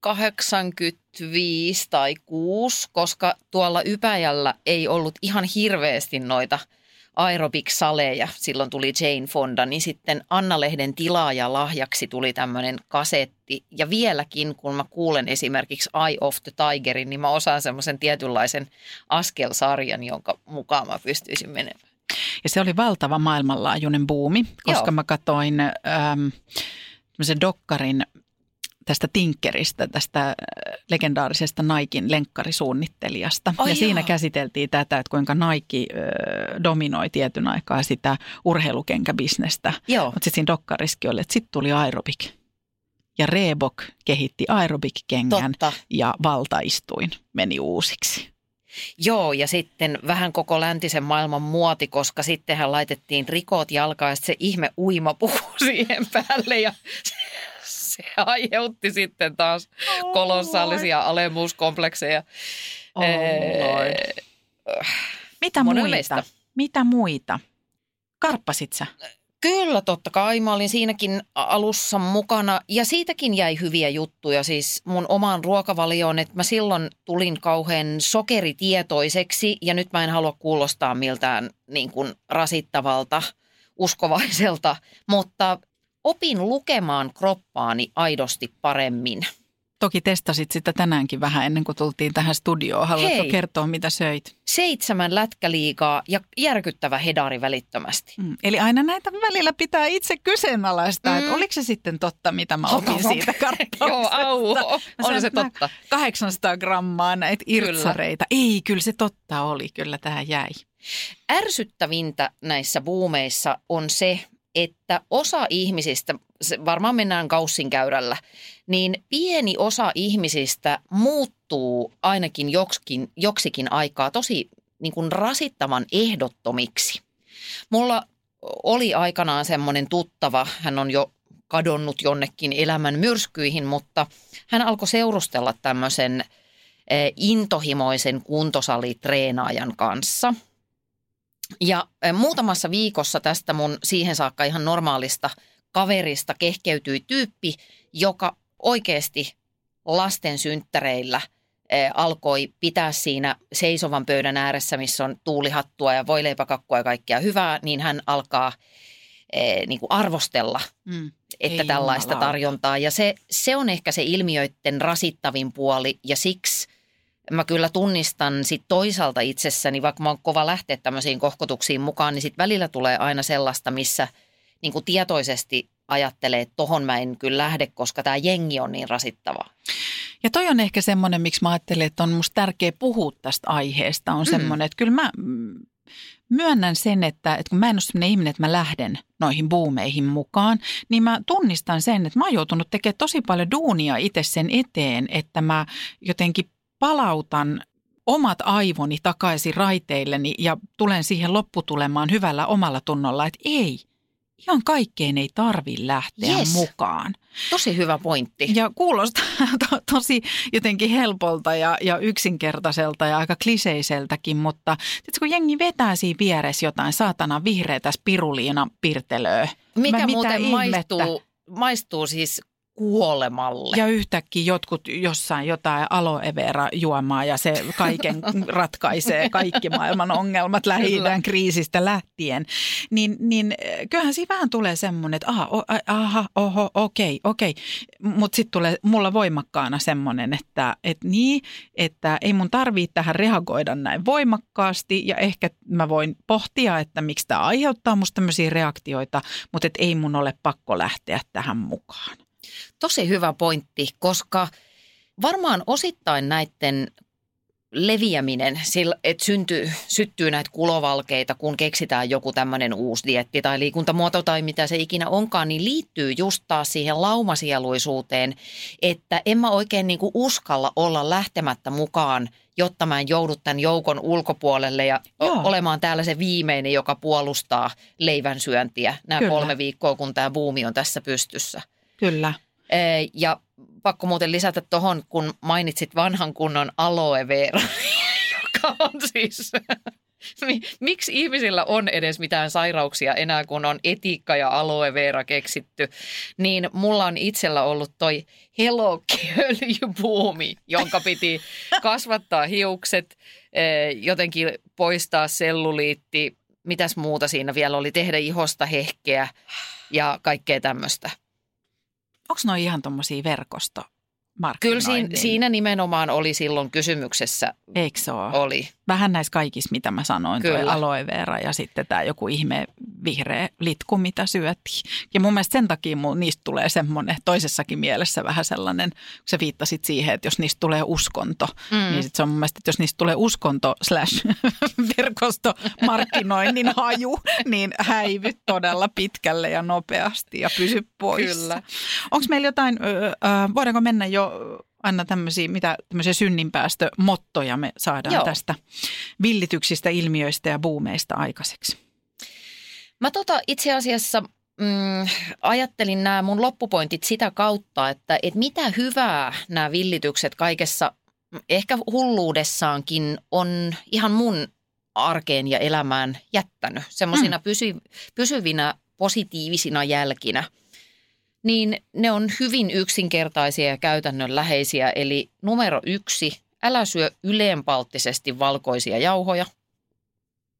85 tai 6, koska tuolla Ypäjällä ei ollut ihan hirveästi noita aerobic-saleja. Silloin tuli Jane Fonda, niin sitten Anna-lehden tilaaja lahjaksi tuli tämmöinen kasetti. Ja vieläkin, kun mä kuulen esimerkiksi Eye of the Tigerin, niin mä osaan semmoisen tietynlaisen askelsarjan, jonka mukaan mä pystyisin menemään. Ja se oli valtava maailmanlaajuinen buumi, koska Joo. mä katsoin ähm, tämmöisen dokkarin tästä Tinkeristä, tästä äh, legendaarisesta Naikin lenkkarisuunnittelijasta. Ai ja siinä joo. käsiteltiin tätä, että kuinka Nike äh, dominoi tietyn aikaa sitä urheilukenkäbisnestä. Mutta sitten siinä dokkarissakin oli, että sitten tuli aerobik. Ja Reebok kehitti aerobik-kengän Totta. ja valtaistuin meni uusiksi. Joo, ja sitten vähän koko läntisen maailman muoti, koska sittenhän laitettiin rikot jalkaan ja se ihme uimapuku siihen päälle ja se, aiheutti sitten taas kolossaalisia alemuuskomplekseja. Oh, Lord. Mitä Monen muita? Mitä muita? Karppasit sä? Kyllä, totta kai. Mä olin siinäkin alussa mukana ja siitäkin jäi hyviä juttuja siis mun omaan ruokavalioon, että mä silloin tulin kauhean sokeritietoiseksi ja nyt mä en halua kuulostaa miltään niin kuin rasittavalta, uskovaiselta, mutta opin lukemaan kroppaani aidosti paremmin. Toki testasit sitä tänäänkin vähän ennen kuin tultiin tähän studioon. Haluatko Hei. kertoa, mitä söit? Seitsemän lätkäliigaa ja järkyttävä hedari välittömästi. Mm. Eli aina näitä välillä pitää itse kyseenalaistaa, mm. Että oliko se sitten totta, mitä mä opin siitä karppauksesta. Joo, au, on sain se totta. 800 grammaa näitä irtsareita. Ei, kyllä se totta oli. Kyllä tähän jäi. Ärsyttävintä näissä buumeissa on se, että osa ihmisistä, varmaan mennään kaussin käyrällä, niin pieni osa ihmisistä muuttuu ainakin joksikin, joksikin aikaa tosi niin kuin rasittavan ehdottomiksi. Mulla oli aikanaan semmoinen tuttava, hän on jo kadonnut jonnekin elämän myrskyihin, mutta hän alkoi seurustella tämmöisen eh, intohimoisen kuntosalitreenaajan kanssa – ja eh, muutamassa viikossa tästä mun siihen saakka ihan normaalista kaverista kehkeytyi tyyppi, joka oikeasti lasten synttäreillä eh, alkoi pitää siinä seisovan pöydän ääressä, missä on tuulihattua ja voileipäkakkua ja kaikkea hyvää, niin hän alkaa eh, niin kuin arvostella Mm. että Ei tällaista jumalauta. tarjontaa. Ja se, se on ehkä se ilmiöiden rasittavin puoli ja siksi mä kyllä tunnistan sit toisaalta itsessäni, vaikka mä oon kova lähteä tämmöisiin kohkotuksiin mukaan, niin sit välillä tulee aina sellaista, missä niin kuin tietoisesti ajattelee, että tohon mä en kyllä lähde, koska tämä jengi on niin rasittavaa. Ja toi on ehkä semmoinen, miksi mä ajattelen, että on musta tärkeä puhua tästä aiheesta, on Mm. semmoinen, että kyllä mä myönnän sen, että, että kun mä en ole semmoinen ihminen, että mä lähden noihin buumeihin mukaan, niin mä tunnistan sen, että mä oon joutunut tekemään tosi paljon duunia itse sen eteen, että mä jotenkin palautan omat aivoni takaisin raiteilleni ja tulen siihen lopputulemaan hyvällä omalla tunnolla, että ei, ihan kaikkeen ei tarvi lähteä Yes. mukaan. Tosi hyvä pointti. Ja kuulostaa to, tosi jotenkin helpolta ja, ja yksinkertaiselta ja aika kliseiseltäkin, mutta tiedätkö, kun jengi vetää siinä vieressä jotain saatana vihreätä spiruliina pirtelöä. Mikä Mä- muuten ihmettä? maistuu, maistuu siis kuolemalle. Ja yhtäkkiä jotkut jossain jotain aloe vera juomaa ja se kaiken ratkaisee kaikki maailman ongelmat lähi kriisistä lähtien. Niin, niin eh, kyllähän siinä vähän tulee semmoinen, että aha, o, aha oho, okei, okei. Mutta sitten tulee mulla voimakkaana semmoinen, että et niin, että ei mun tarvitse tähän reagoida näin voimakkaasti ja ehkä mä voin pohtia, että miksi tämä aiheuttaa musta tämmöisiä reaktioita, mutta et ei mun ole pakko lähteä tähän mukaan. Tosi hyvä pointti, koska varmaan osittain näiden leviäminen, että syntyy, syttyy näitä kulovalkeita, kun keksitään joku tämmöinen uusi dietti tai liikuntamuoto tai mitä se ikinä onkaan, niin liittyy just taas siihen laumasieluisuuteen, että en mä oikein niinku uskalla olla lähtemättä mukaan, jotta mä en joudu tämän joukon ulkopuolelle ja Joo. olemaan täällä se viimeinen, joka puolustaa leivän syöntiä nämä Kyllä. kolme viikkoa, kun tämä buumi on tässä pystyssä. Kyllä. Ja pakko muuten lisätä tuohon, kun mainitsit vanhan kunnon aloe vera, joka on siis... Mi- Miksi ihmisillä on edes mitään sairauksia enää, kun on etiikka ja aloe vera keksitty, niin mulla on itsellä ollut toi helokiöljybuumi, jonka piti kasvattaa hiukset, jotenkin poistaa selluliitti, mitäs muuta siinä vielä oli, tehdä ihosta hehkeä ja kaikkea tämmöistä. Onko ne ihan tuommoisia verkosto? Kyllä siinä, siinä nimenomaan oli silloin kysymyksessä, Eikö se ole? oli. Vähän näissä kaikissa, mitä mä sanoin, Kyllä. Toi aloe vera ja sitten tämä joku ihme vihreä litku, mitä syötiin. Ja mun mielestä sen takia mun, niistä tulee semmoinen toisessakin mielessä vähän sellainen, kun sä viittasit siihen, että jos niistä tulee uskonto, mm. niin sit se on mun mielestä, että jos niistä tulee uskonto slash verkosto markkinoinnin haju, niin häivy todella pitkälle ja nopeasti ja pysy poissa. Kyllä. Onko meillä jotain, voidaanko mennä jo Anna tämmöisiä, mitä tämmöisiä synninpäästömottoja me saadaan Joo. Tästä villityksistä, ilmiöistä ja buumeista aikaiseksi? Mä tota itse asiassa mm, ajattelin nämä mun loppupointit sitä kautta, että, että mitä hyvää nämä villitykset kaikessa, ehkä hulluudessaankin on ihan mun arkeen ja elämään jättänyt. Semmoisina pysy, pysyvinä positiivisina jälkinä. Niin ne on hyvin yksinkertaisia ja käytännönläheisiä. Eli numero yksi, älä syö yleenpalttisesti valkoisia jauhoja.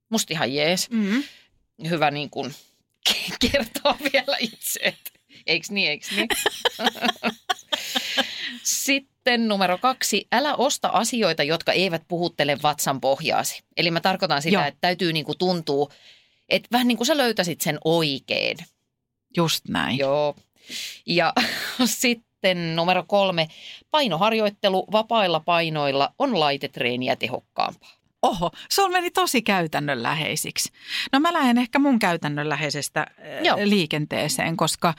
Musta ihan jees Mm. hyvä niin kuin kertoa vielä itse, että eiks niin, eiks niin. Sitten numero kaksi, älä osta asioita, jotka eivät puhuttele vatsan pohjaasi. Eli mä tarkoitan sitä, Joo. Että täytyy niin kuin tuntua, että vähän niin kuin sä löytäisit sen oikein. Just näin. Joo. Ja sitten numero kolme, painoharjoittelu vapailla painoilla on laitetreeniä tehokkaampaa. Oho, sulla meni tosi käytännönläheisiksi. No mä lähden ehkä mun käytännönläheisestä äh, Joo. liikenteeseen, koska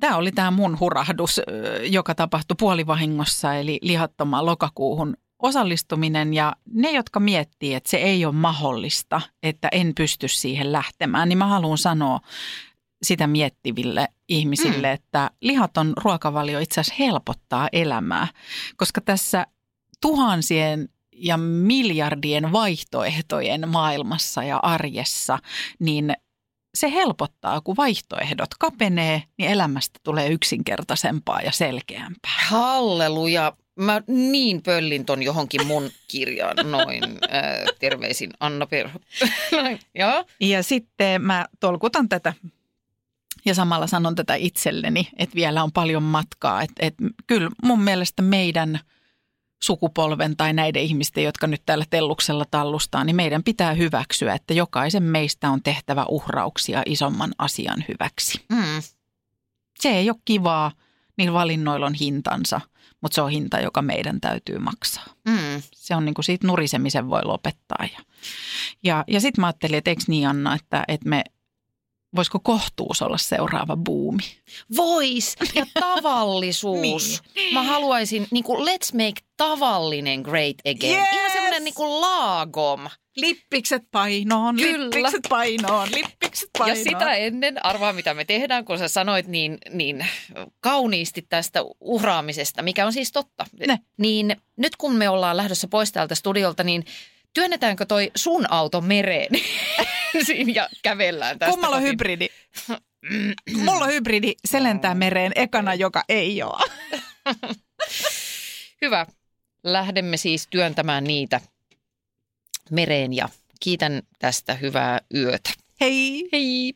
tämä oli tämä mun hurahdus, äh, joka tapahtui puolivahingossa, eli lihattomaan lokakuuhun osallistuminen ja ne, jotka miettii, että se ei ole mahdollista, että en pysty siihen lähtemään, niin mä haluan sanoa sitä miettiville ihmisille, mm. että lihaton ruokavalio itse asiassa helpottaa elämää, koska tässä tuhansien ja miljardien vaihtoehtojen maailmassa ja arjessa, niin se helpottaa, kun vaihtoehdot kapenee, niin elämästä tulee yksinkertaisempaa ja selkeämpää. Halleluja. mä niin pöllin ton johonkin mun kirjaan, noin äh, terveisin Anna Perho. Joo. Ja sitten mä tolkutan tätä ja samalla sanon tätä itselleni, että vielä on paljon matkaa. Että, että kyllä mun mielestä meidän sukupolven tai näiden ihmisten, jotka nyt täällä telluksella tallustaa, niin meidän pitää hyväksyä, että jokaisen meistä on tehtävä uhrauksia isomman asian hyväksi. Mm. Se ei ole kivaa, niillä valinnoilla on hintansa, mutta se on hinta, joka meidän täytyy maksaa. Mm. Se on niin kuin siitä nurisemisen voi lopettaa. Ja, ja, ja sitten mä ajattelin, että eikö niin Anna, että, että me voisiko kohtuus olla seuraava buumi? Vois ja tavallisuus. Niin. Mä haluaisin, niin kuin, let's make tavallinen great again. Yes! Ihan semmoinen niin kuin laagom. Lippikset painoon, Kyllä. lippikset painoon, lippikset painoon. Ja sitä ennen, arvaa mitä me tehdään, kun sä sanoit niin, niin kauniisti tästä uhraamisesta, mikä on siis totta. Ne. Niin nyt kun me ollaan lähdössä pois täältä studiolta, niin työnnetäänkö toi sun auto mereen ja kävellään tästä. Kummalla on kotiin? hybridi? Mulla on hybridi, se lentää mereen ekana, joka ei ole. Hyvä. Lähdemme siis työntämään niitä mereen ja kiitän tästä hyvää yötä. Hei! Hei!